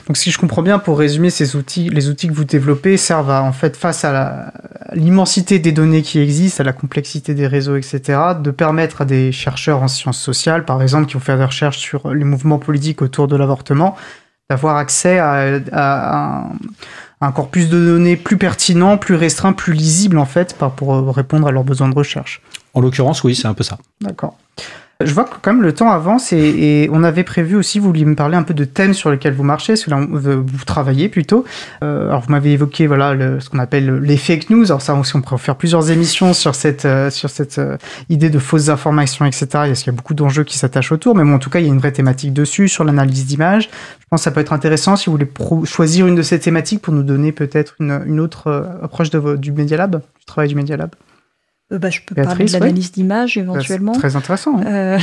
Donc si je comprends bien, pour résumer, ces outils, les outils que vous développez servent à, en fait, face à l'immensité des données qui existent, à la complexité des réseaux, etc., de permettre à des chercheurs en sciences sociales, par exemple, qui vont faire des recherches sur les mouvements politiques autour de l'avortement, d'avoir accès à, à un, corpus de données plus pertinent, plus restreint, plus lisible, en fait, pour répondre à leurs besoins de recherche. En l'occurrence, oui, c'est un peu ça. D'accord. Je vois que quand même le temps avance et, on avait prévu aussi, vous vouliez me parler un peu de thèmes sur lesquels vous marchez, sur lesquels vous travaillez plutôt. Euh, alors vous m'avez évoqué voilà ce qu'on appelle les fake news. Alors ça aussi on pourrait faire plusieurs émissions sur cette euh, sur cette euh, idée de fausses informations, etc. Parce qu'il y a beaucoup d'enjeux qui s'attachent autour, mais bon en tout cas il y a une vraie thématique dessus sur l'analyse d'images. Je pense que ça peut être intéressant si vous voulez choisir une de ces thématiques pour nous donner peut-être une, autre approche du Media Lab, du travail du Media Lab. Euh, bah, je peux parler de l'analyse d'image éventuellement. C'est Très intéressant. hein. Euh,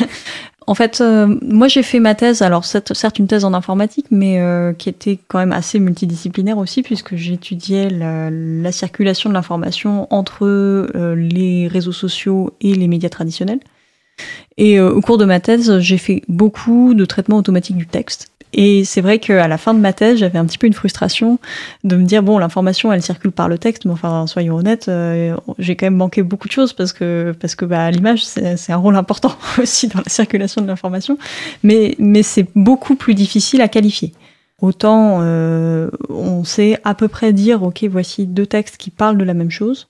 en fait, euh, moi j'ai fait ma thèse, alors certes une thèse en informatique, mais qui était quand même assez multidisciplinaire aussi, puisque j'étudiais la, la circulation de l'information entre les réseaux sociaux et les médias traditionnels. Et euh, au cours de ma thèse, j'ai fait beaucoup de traitements automatiques du texte. Et c'est vrai qu'à la fin de ma thèse, j'avais un petit peu une frustration de me dire bon, l'information, elle circule par le texte, mais enfin, soyons honnêtes, euh, j'ai quand même manqué beaucoup de choses parce que parce que bah, l'image, c'est un rôle important aussi dans la circulation de l'information, mais mais c'est beaucoup plus difficile à qualifier. Autant euh, on sait à peu près dire ok, voici deux textes qui parlent de la même chose.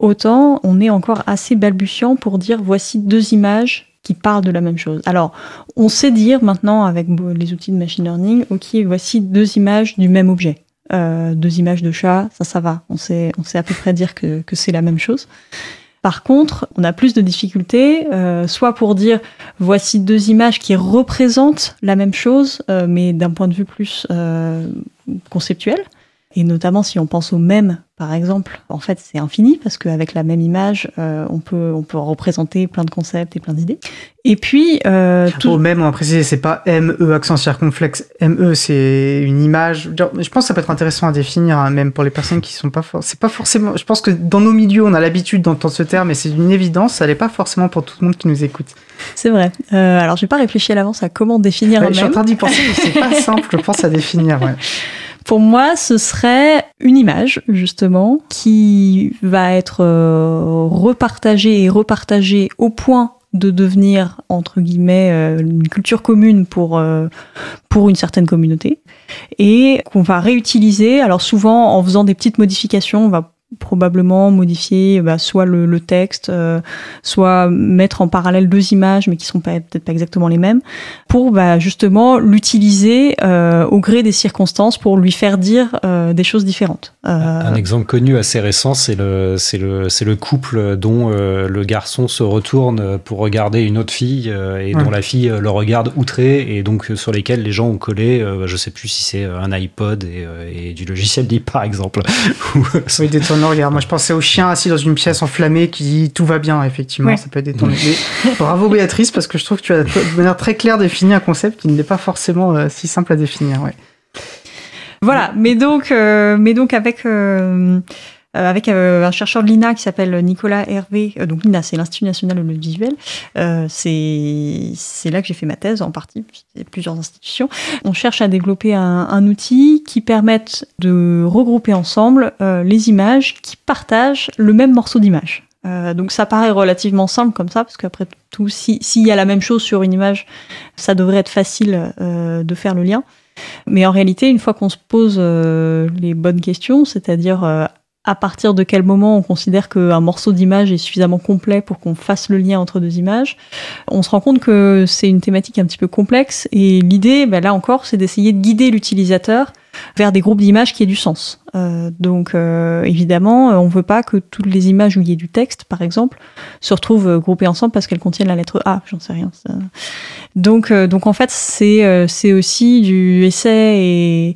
Autant on est encore assez balbutiant pour dire voici deux images qui parlent de la même chose. Alors, on sait dire maintenant avec les outils de machine learning, ok, voici deux images du même objet. Euh, deux images de chat, ça, ça va. On sait, on sait à peu près dire que, que c'est la même chose. Par contre, on a plus de difficultés, euh, soit pour dire voici deux images qui représentent la même chose, euh, mais d'un point de vue plus euh, conceptuel. Et notamment si on pense au même, par exemple, en fait c'est infini parce qu'avec la même image, euh, on peut on peut représenter plein de concepts et plein d'idées. Et puis euh, tout, Au même, on va préciser, c'est pas ME accent circonflexe. ME, c'est une image. Je pense que ça peut être intéressant à définir, hein, même pour les personnes qui sont pas for- C'est pas forcément. Je pense que dans nos milieux, on a l'habitude d'entendre ce terme, mais c'est une évidence. Ça l'est pas forcément pour tout le monde qui nous écoute. c'est vrai. Euh, alors j'ai pas réfléchi à l'avance à comment définir Ouais, un je suis en mème. train d'y penser, mais c'est pas simple, je pense, à définir. Ouais. Pour moi, ce serait une image, justement, qui va être euh, repartagée et repartagée au point de devenir, entre guillemets, euh, une culture commune pour, euh, pour une certaine communauté, et qu'on va réutiliser, alors souvent en faisant des petites modifications, on va probablement modifier bah, soit le, le texte, euh, soit mettre en parallèle deux images, mais qui sont pas- peut-être pas exactement les mêmes, pour bah, justement l'utiliser euh, au gré des circonstances pour lui faire dire euh, des choses différentes. Euh, Un exemple connu assez récent, c'est le, c'est le, c'est le couple dont euh, le garçon se retourne pour regarder une autre fille euh, et Ouais. dont la fille le regarde outré et donc euh, sur lesquels les gens ont collé, euh, je sais plus si c'est un iPod et, et du logiciel libre par exemple. Oui, le regard. Moi, je pensais au chien assis dans une pièce enflammée qui dit tout va bien, effectivement. Ça peut être détourné. Bravo, Béatrice, parce que je trouve que tu as de manière très claire défini un concept qui n'est pas forcément euh, si simple à définir. Ouais. Voilà, mais donc, euh, mais donc avec euh, avec euh, un chercheur de l'INA qui s'appelle Nicolas Hervé. euh, donc l'INA, c'est l'Institut national de l'audiovisuel. Euh, c'est là que j'ai fait ma thèse en partie. Plusieurs institutions. On cherche à développer un, un outil qui permette de regrouper ensemble euh, les images qui partagent le même morceau d'image. Euh, donc ça paraît relativement simple comme ça, parce qu'après tout, si- s'il y a la même chose sur une image, ça devrait être facile euh, de faire le lien. Mais en réalité, une fois qu'on se pose euh, les bonnes questions, c'est-à-dire euh, à partir de quel moment on considère qu'un morceau d'image est suffisamment complet pour qu'on fasse le lien entre deux images, on se rend compte que c'est une thématique un petit peu complexe. Et l'idée, ben là encore, c'est d'essayer de guider l'utilisateur vers des groupes d'images qui aient du sens. Euh, donc euh, évidemment, on ne veut pas que toutes les images où il y ait du texte, par exemple, se retrouvent groupées ensemble parce qu'elles contiennent la lettre A. J'en sais rien. Donc, donc en fait, c'est c'est aussi du essai et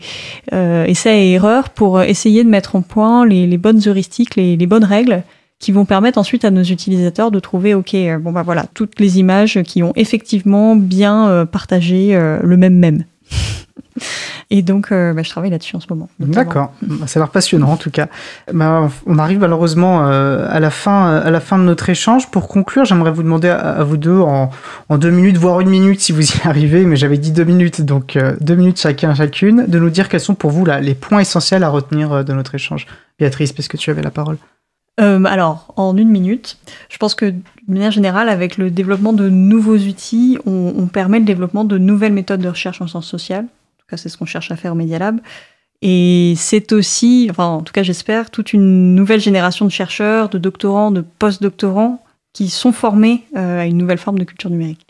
essai et erreur pour essayer de mettre en point les, les bonnes heuristiques, les, les bonnes règles qui vont permettre ensuite à nos utilisateurs de trouver, ok, bon bah voilà, toutes les images qui ont effectivement bien partagé le même même. Et donc, euh, bah, je travaille là-dessus en ce moment. D'accord, bah, ça a l'air passionnant en tout cas. Bah, on arrive malheureusement euh, à, la fin, à la fin de notre échange. Pour conclure, j'aimerais vous demander à, vous deux, en, deux minutes, voire une minute si vous y arrivez, mais j'avais dit deux minutes, donc euh, deux minutes chacun, chacune, de nous dire quels sont pour vous là, les points essentiels à retenir de notre échange. Béatrice, puisque tu avais la parole? alors, en une minute, je pense que de manière générale, avec le développement de nouveaux outils, on, on permet le développement de nouvelles méthodes de recherche en sciences sociales tout cas, c'est ce qu'on cherche à faire au Media Lab. Et c'est aussi, enfin, en tout cas, j'espère, toute une nouvelle génération de chercheurs, de doctorants, de post-doctorants qui sont formés euh, à une nouvelle forme de culture numérique.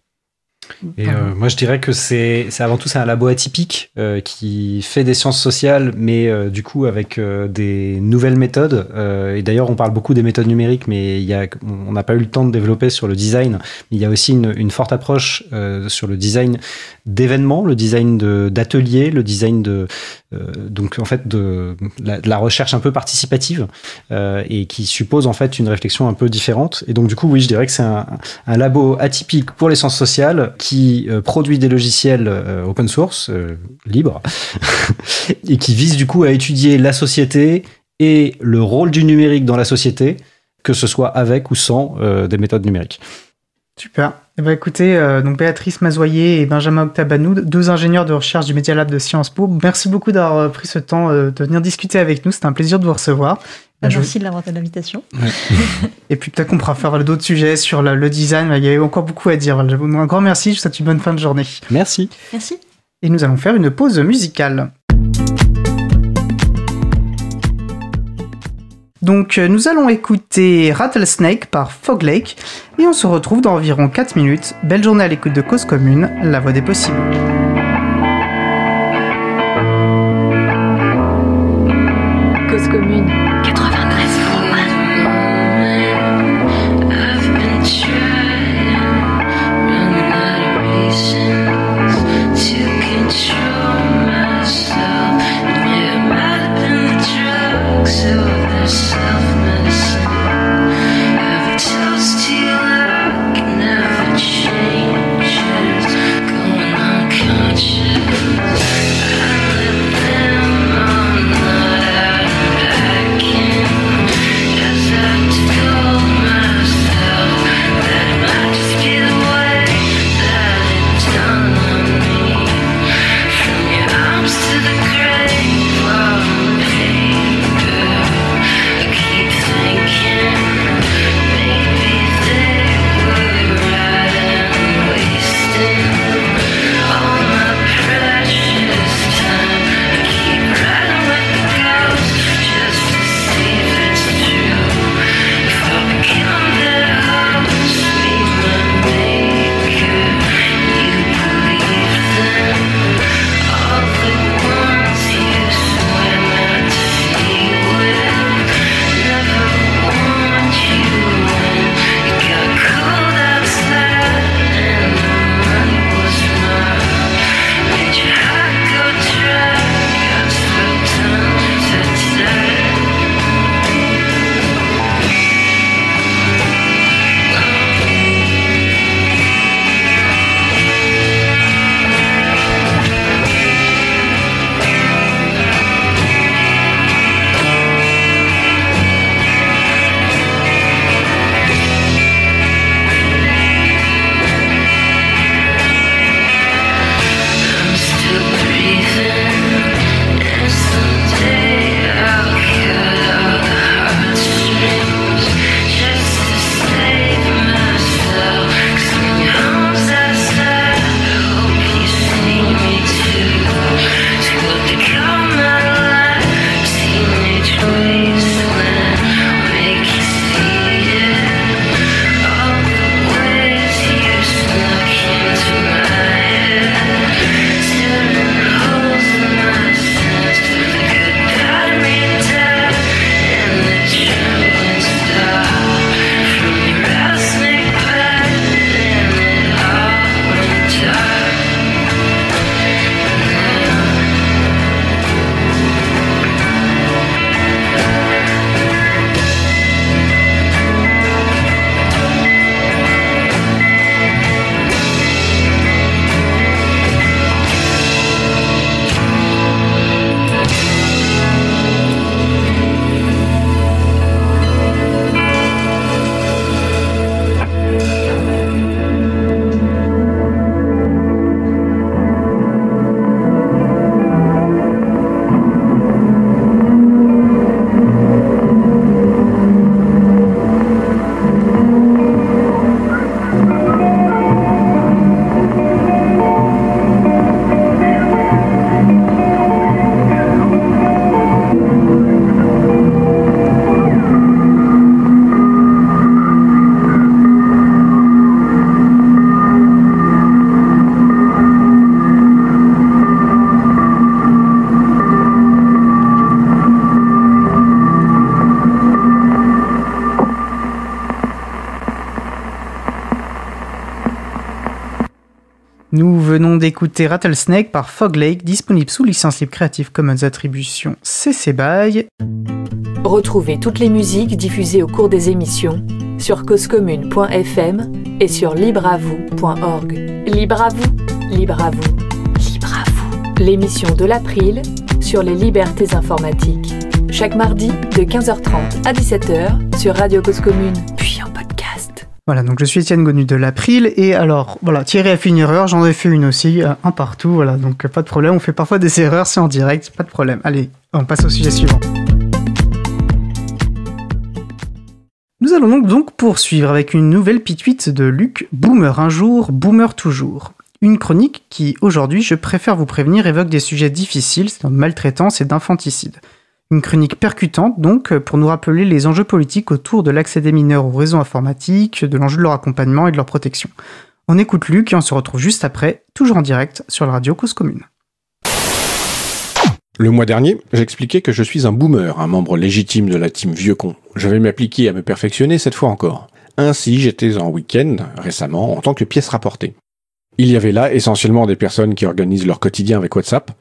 Et euh, moi, je dirais que c'est avant tout c'est un labo atypique euh, qui fait des sciences sociales, mais euh, du coup avec des nouvelles méthodes. et d'ailleurs, on parle beaucoup des méthodes numériques, mais y a, on n'a pas eu le temps de développer sur le design. Il y a aussi une, une forte approche sur le design d'événements, le design d'ateliers, le design de donc en fait de la, de la, recherche un peu participative et qui suppose en fait une réflexion un peu différente. Et donc du coup, oui, je dirais que c'est un, un labo atypique pour les sciences sociales qui euh, produit des logiciels euh, open source, euh, libres, et qui vise du coup à étudier la société et le rôle du numérique dans la société, que ce soit avec ou sans des méthodes numériques. Super. Eh ben, écoutez, donc Béatrice Mazoyer et Benjamin Octabanou, deux ingénieurs de recherche du Media Lab de Sciences Po, merci beaucoup d'avoir pris ce temps de venir discuter avec nous. C'était un plaisir de vous recevoir. Bah, merci de l'avoir de l'invitation. et puis peut-être qu'on pourra faire d'autres sujets sur le design. Il y a encore beaucoup à dire. Un grand merci. Je vous souhaite une bonne fin de journée. Merci. Merci. Et nous allons faire une pause musicale. Donc euh, nous allons écouter Rattlesnake par Fog Lake et on se retrouve dans environ 4 minutes. Belle journée à l'écoute de Cause Commune, la voix des possibles. Venons d'écouter Rattlesnake par Fog Lake, disponible sous licence libre Creative Commons Attribution CC BY. Retrouvez toutes les musiques diffusées au cours des émissions sur causecommune.fm et sur libreavoue.org. Libre à vous, libre vous, libre vous. L'émission de l'April sur les libertés informatiques. Chaque mardi de 15h30 à 17h sur Radio Cause Commune. Voilà, donc je suis Étienne Gonu de l'April, et alors, voilà, Thierry a fait une erreur, j'en ai fait une aussi, euh, un partout, voilà, donc pas de problème, on fait parfois des erreurs, c'est en direct, pas de problème. Allez, on passe au sujet suivant. Nous allons donc poursuivre avec une nouvelle pituite de Luc, Boomer un jour, Boomer toujours. Une chronique qui, aujourd'hui, je préfère vous prévenir, évoque des sujets difficiles, c'est maltraitance et d'infanticide. Une chronique percutante, donc, pour nous rappeler les enjeux politiques autour de l'accès des mineurs aux réseaux informatiques, de l'enjeu de leur accompagnement et de leur protection. On écoute Luc et on se retrouve juste après, toujours en direct, sur la radio Cause Commune. Le mois dernier, j'expliquais que je suis un boomer, un membre légitime de la team vieux con. Je vais m'appliquer à me perfectionner cette fois encore. Ainsi, j'étais en week-end, récemment, en tant que pièce rapportée. Il y avait là essentiellement des personnes qui organisent leur quotidien avec WhatsApp.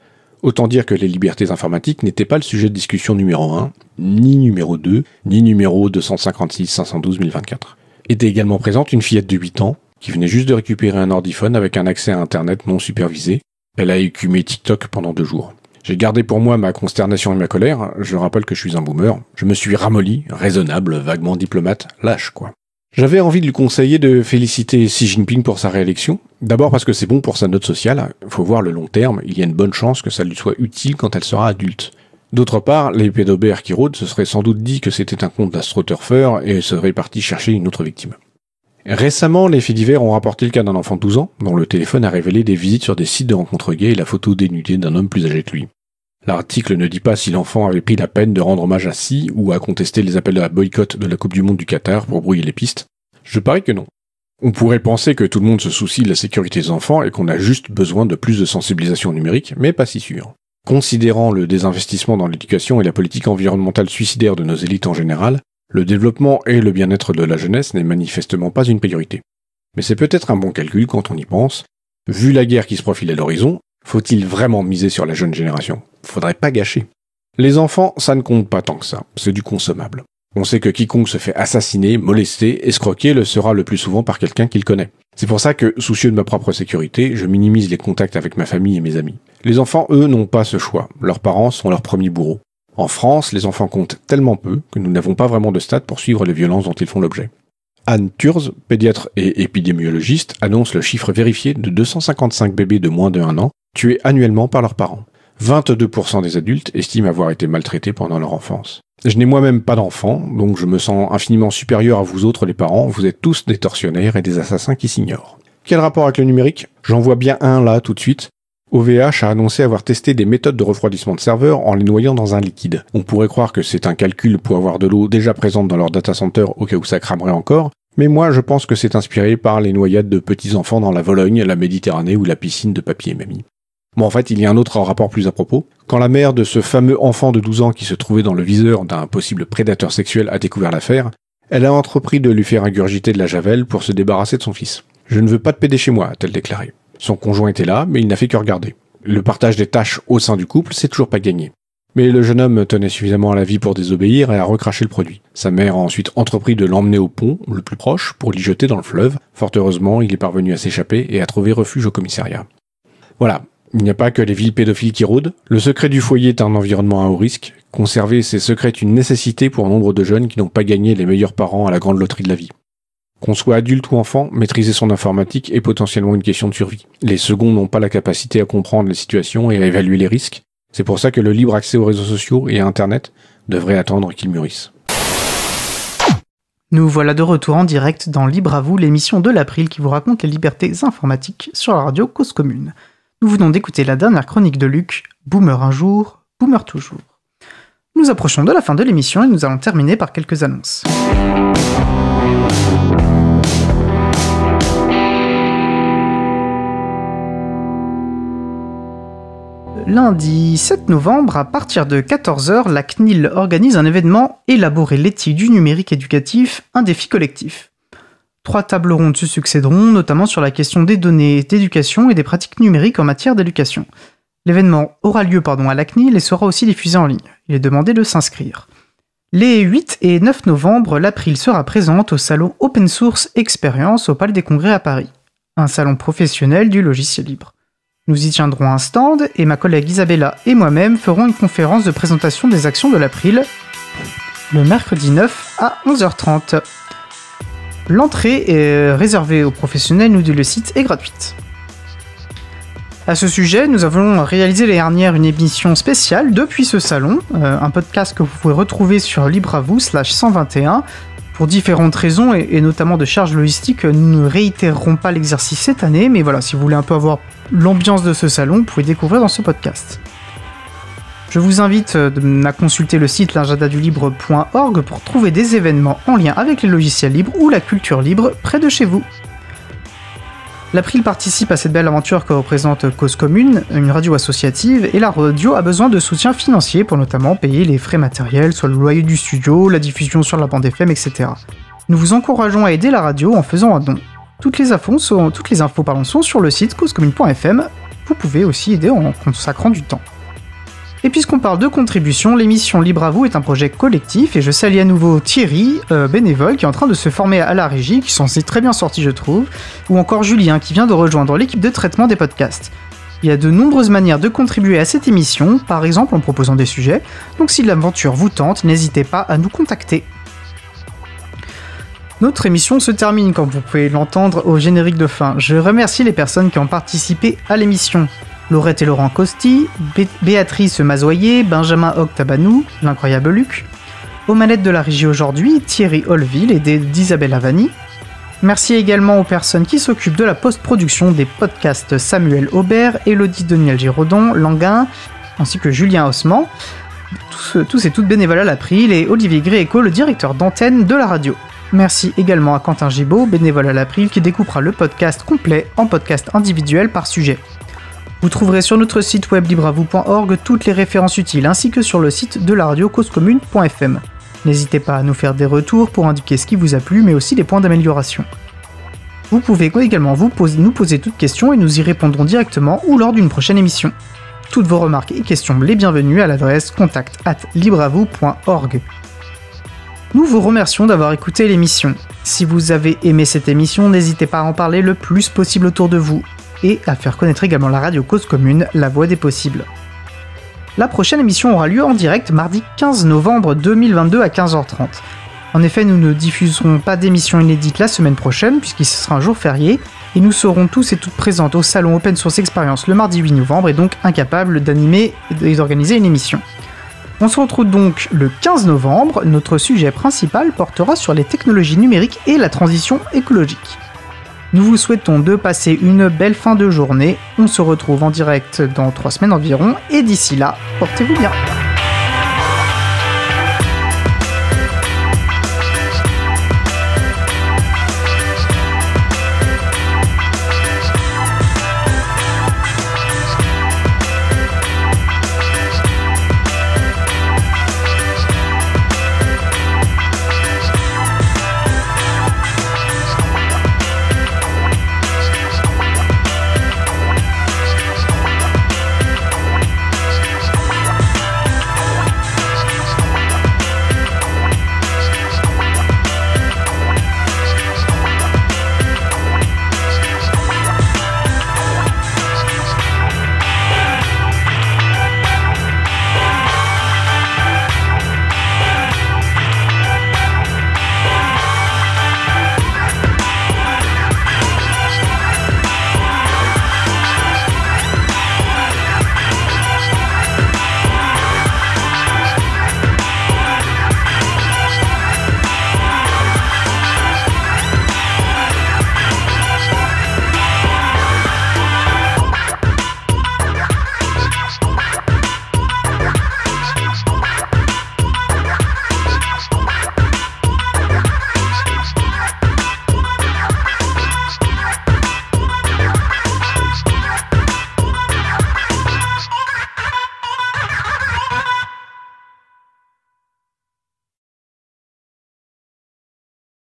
Autant dire que les libertés informatiques n'étaient pas le sujet de discussion numéro 1, ni numéro 2, ni numéro 256-512-1024. Était également présente une fillette de 8 ans, qui venait juste de récupérer un ordiphone avec un accès à Internet non supervisé. Elle a écumé TikTok pendant deux jours. J'ai gardé pour moi ma consternation et ma colère. Je rappelle que je suis un boomer. Je me suis ramolli, raisonnable, vaguement diplomate, lâche quoi. J'avais envie de lui conseiller de féliciter Xi Jinping pour sa réélection. D'abord parce que c'est bon pour sa note sociale. Il faut voir le long terme. Il y a une bonne chance que ça lui soit utile quand elle sera adulte. D'autre part, les pédobères qui rôdent se seraient sans doute dit que c'était un compte d'astroturfeur et seraient partis chercher une autre victime. Récemment, les faits divers ont rapporté le cas d'un enfant de 12 ans, dont le téléphone a révélé des visites sur des sites de rencontres gays et la photo dénudée d'un homme plus âgé que lui. L'article ne dit pas si l'enfant avait pris la peine de rendre hommage à Si ou à contester les appels à boycott de la Coupe du Monde du Qatar pour brouiller les pistes. Je parie que non. On pourrait penser que tout le monde se soucie de la sécurité des enfants et qu'on a juste besoin de plus de sensibilisation numérique, mais pas si sûr. Considérant le désinvestissement dans l'éducation et la politique environnementale suicidaire de nos élites en général, le développement et le bien-être de la jeunesse n'est manifestement pas une priorité. Mais c'est peut-être un bon calcul quand on y pense. Vu la guerre qui se profile à l'horizon, faut-il vraiment miser sur la jeune génération? Faudrait pas gâcher. Les enfants, ça ne compte pas tant que ça, c'est du consommable. On sait que quiconque se fait assassiner, molester, escroquer le sera le plus souvent par quelqu'un qu'il connaît. C'est pour ça que, soucieux de ma propre sécurité, je minimise les contacts avec ma famille et mes amis. Les enfants, eux, n'ont pas ce choix. Leurs parents sont leurs premiers bourreaux. En France, les enfants comptent tellement peu que nous n'avons pas vraiment de stats pour suivre les violences dont ils font l'objet. Anne Turz, pédiatre et épidémiologiste, annonce le chiffre vérifié de 255 bébés de moins de 1 an tués annuellement par leurs parents. 22% des adultes estiment avoir été maltraités pendant leur enfance. Je n'ai moi-même pas d'enfant, donc je me sens infiniment supérieur à vous autres les parents, vous êtes tous des tortionnaires et des assassins qui s'ignorent. Quel rapport avec le numérique? J'en vois bien un là tout de suite, OVH a annoncé avoir testé des méthodes de refroidissement de serveurs en les noyant dans un liquide. On pourrait croire que c'est un calcul pour avoir de l'eau déjà présente dans leur data center au cas où ça cramerait encore, mais moi je pense que c'est inspiré par les noyades de petits enfants dans la Vologne, la Méditerranée ou la piscine de papier et mamie. Bon, en fait, il y a un autre rapport plus à propos. Quand la mère de ce fameux enfant de 12 ans qui se trouvait dans le viseur d'un possible prédateur sexuel a découvert l'affaire, elle a entrepris de lui faire ingurgiter de la javel pour se débarrasser de son fils. Je ne veux pas de pédé chez moi, a-t-elle déclaré. Son conjoint était là, mais il n'a fait que regarder. Le partage des tâches au sein du couple, c'est toujours pas gagné. Mais le jeune homme tenait suffisamment à la vie pour désobéir et a recraché le produit. Sa mère a ensuite entrepris de l'emmener au pont, le plus proche, pour l'y jeter dans le fleuve. Fort heureusement, il est parvenu à s'échapper et à trouver refuge au commissariat. Voilà. Il n'y a pas que les villes pédophiles qui rôdent. Le secret du foyer est un environnement à haut risque. Conserver ces secrets est une nécessité pour un nombre de jeunes qui n'ont pas gagné les meilleurs parents à la grande loterie de la vie. Qu'on soit adulte ou enfant, maîtriser son informatique est potentiellement une question de survie. Les seconds n'ont pas la capacité à comprendre les situations et à évaluer les risques. C'est pour ça que le libre accès aux réseaux sociaux et à Internet devrait attendre qu'ils mûrissent. Nous voilà de retour en direct dans Libre à vous, l'émission de l'April qui vous raconte les libertés informatiques sur la radio Cause Commune. Nous venons d'écouter la dernière chronique de Luc, Boomer un jour, Boomer toujours. Nous approchons de la fin de l'émission et nous allons terminer par quelques annonces. Lundi 7 novembre, à partir de 14h, la CNIL organise un événement Élaborer l'éthique du numérique éducatif, un défi collectif. Trois tables rondes se succéderont, notamment sur la question des données d'éducation et des pratiques numériques en matière d'éducation. L'événement aura lieu pardon, à l'ACNIL et sera aussi diffusé en ligne. Il est demandé de s'inscrire. Les 8 et 9 novembre, l'April sera présente au salon Open Source Experience au Palais des Congrès à Paris, un salon professionnel du logiciel libre. Nous y tiendrons un stand et ma collègue Isabella et moi-même ferons une conférence de présentation des actions de l'April le mercredi 9 à 11h30. L'entrée est réservée aux professionnels, nous dit le site, est gratuite. À ce sujet, nous avons réalisé l'année dernière une émission spéciale depuis ce salon, euh, un podcast que vous pouvez retrouver sur libre à vous slash 121. Pour différentes raisons et, notamment de charges logistiques, nous ne réitérerons pas l'exercice cette année, mais voilà, si vous voulez un peu avoir l'ambiance de ce salon, vous pouvez découvrir dans ce podcast. Je vous invite euh, à consulter le site l'agenda-du-libre.org pour trouver des événements en lien avec les logiciels libres ou la culture libre près de chez vous. L'April participe à cette belle aventure que représente Cause Commune, une radio associative, et la radio a besoin de soutien financier pour notamment payer les frais matériels, soit le loyer du studio, la diffusion sur la bande FM, etc. Nous vous encourageons à aider la radio en faisant un don. Toutes les infos sont, toutes les infos, sont sur le site causecommune.fm. Vous pouvez aussi aider en consacrant du temps. Et puisqu'on parle de contribution, l'émission Libre à vous est un projet collectif et je salue à nouveau Thierry, euh, bénévole, qui est en train de se former à la régie, qui s'en est très bien sorti je trouve, ou encore Julien qui vient de rejoindre l'équipe de traitement des podcasts. Il y a de nombreuses manières de contribuer à cette émission, par exemple en proposant des sujets, donc si l'aventure vous tente, n'hésitez pas à nous contacter. Notre émission se termine, comme vous pouvez l'entendre, au générique de fin. Je remercie les personnes qui ont participé à l'émission. Laurette et Laurent Costi, Bé Béatrice Mazoyer, Benjamin Octabanou, l'incroyable Luc. Aux manettes de la régie aujourd'hui, Thierry Holville et d'Isabelle Avani. Merci également aux personnes qui s'occupent de la post-production des podcasts Samuel Aubert, Elodie Daniel Giraudon, Languin, ainsi que Julien Haussmann. Tous, tous et toutes bénévoles à l'April et Olivier Gréco, le directeur d'antenne de la radio. Merci également à Quentin Gibaud, bénévole à l'April, qui découpera le podcast complet en podcast individuel par sujet. Vous trouverez sur notre site web libravou.org toutes les références utiles ainsi que sur le site de la radio causecommune.fm. N'hésitez pas à nous faire des retours pour indiquer ce qui vous a plu mais aussi des points d'amélioration. Vous pouvez également nous poser toutes questions et nous y répondrons directement ou lors d'une prochaine émission. Toutes vos remarques et questions les bienvenues à l'adresse contact at. Nous vous remercions d'avoir écouté l'émission. Si vous avez aimé cette émission, n'hésitez pas à en parler le plus possible autour de vous et à faire connaître également la radio Cause Commune, la voix des possibles. La prochaine émission aura lieu en direct mardi 15 novembre 2022 à 15h30. En effet, nous ne diffuserons pas d'émission inédite la semaine prochaine, puisqu'il sera un jour férié, et nous serons tous et toutes présentes au salon Open Source Experience le mardi 8 novembre, et donc incapables d'animer et d'organiser une émission. On se retrouve donc le 15 novembre, notre sujet principal portera sur les technologies numériques et la transition écologique. Nous vous souhaitons de passer une belle fin de journée. On se retrouve en direct dans trois semaines environ. Et d'ici là, portez-vous bien.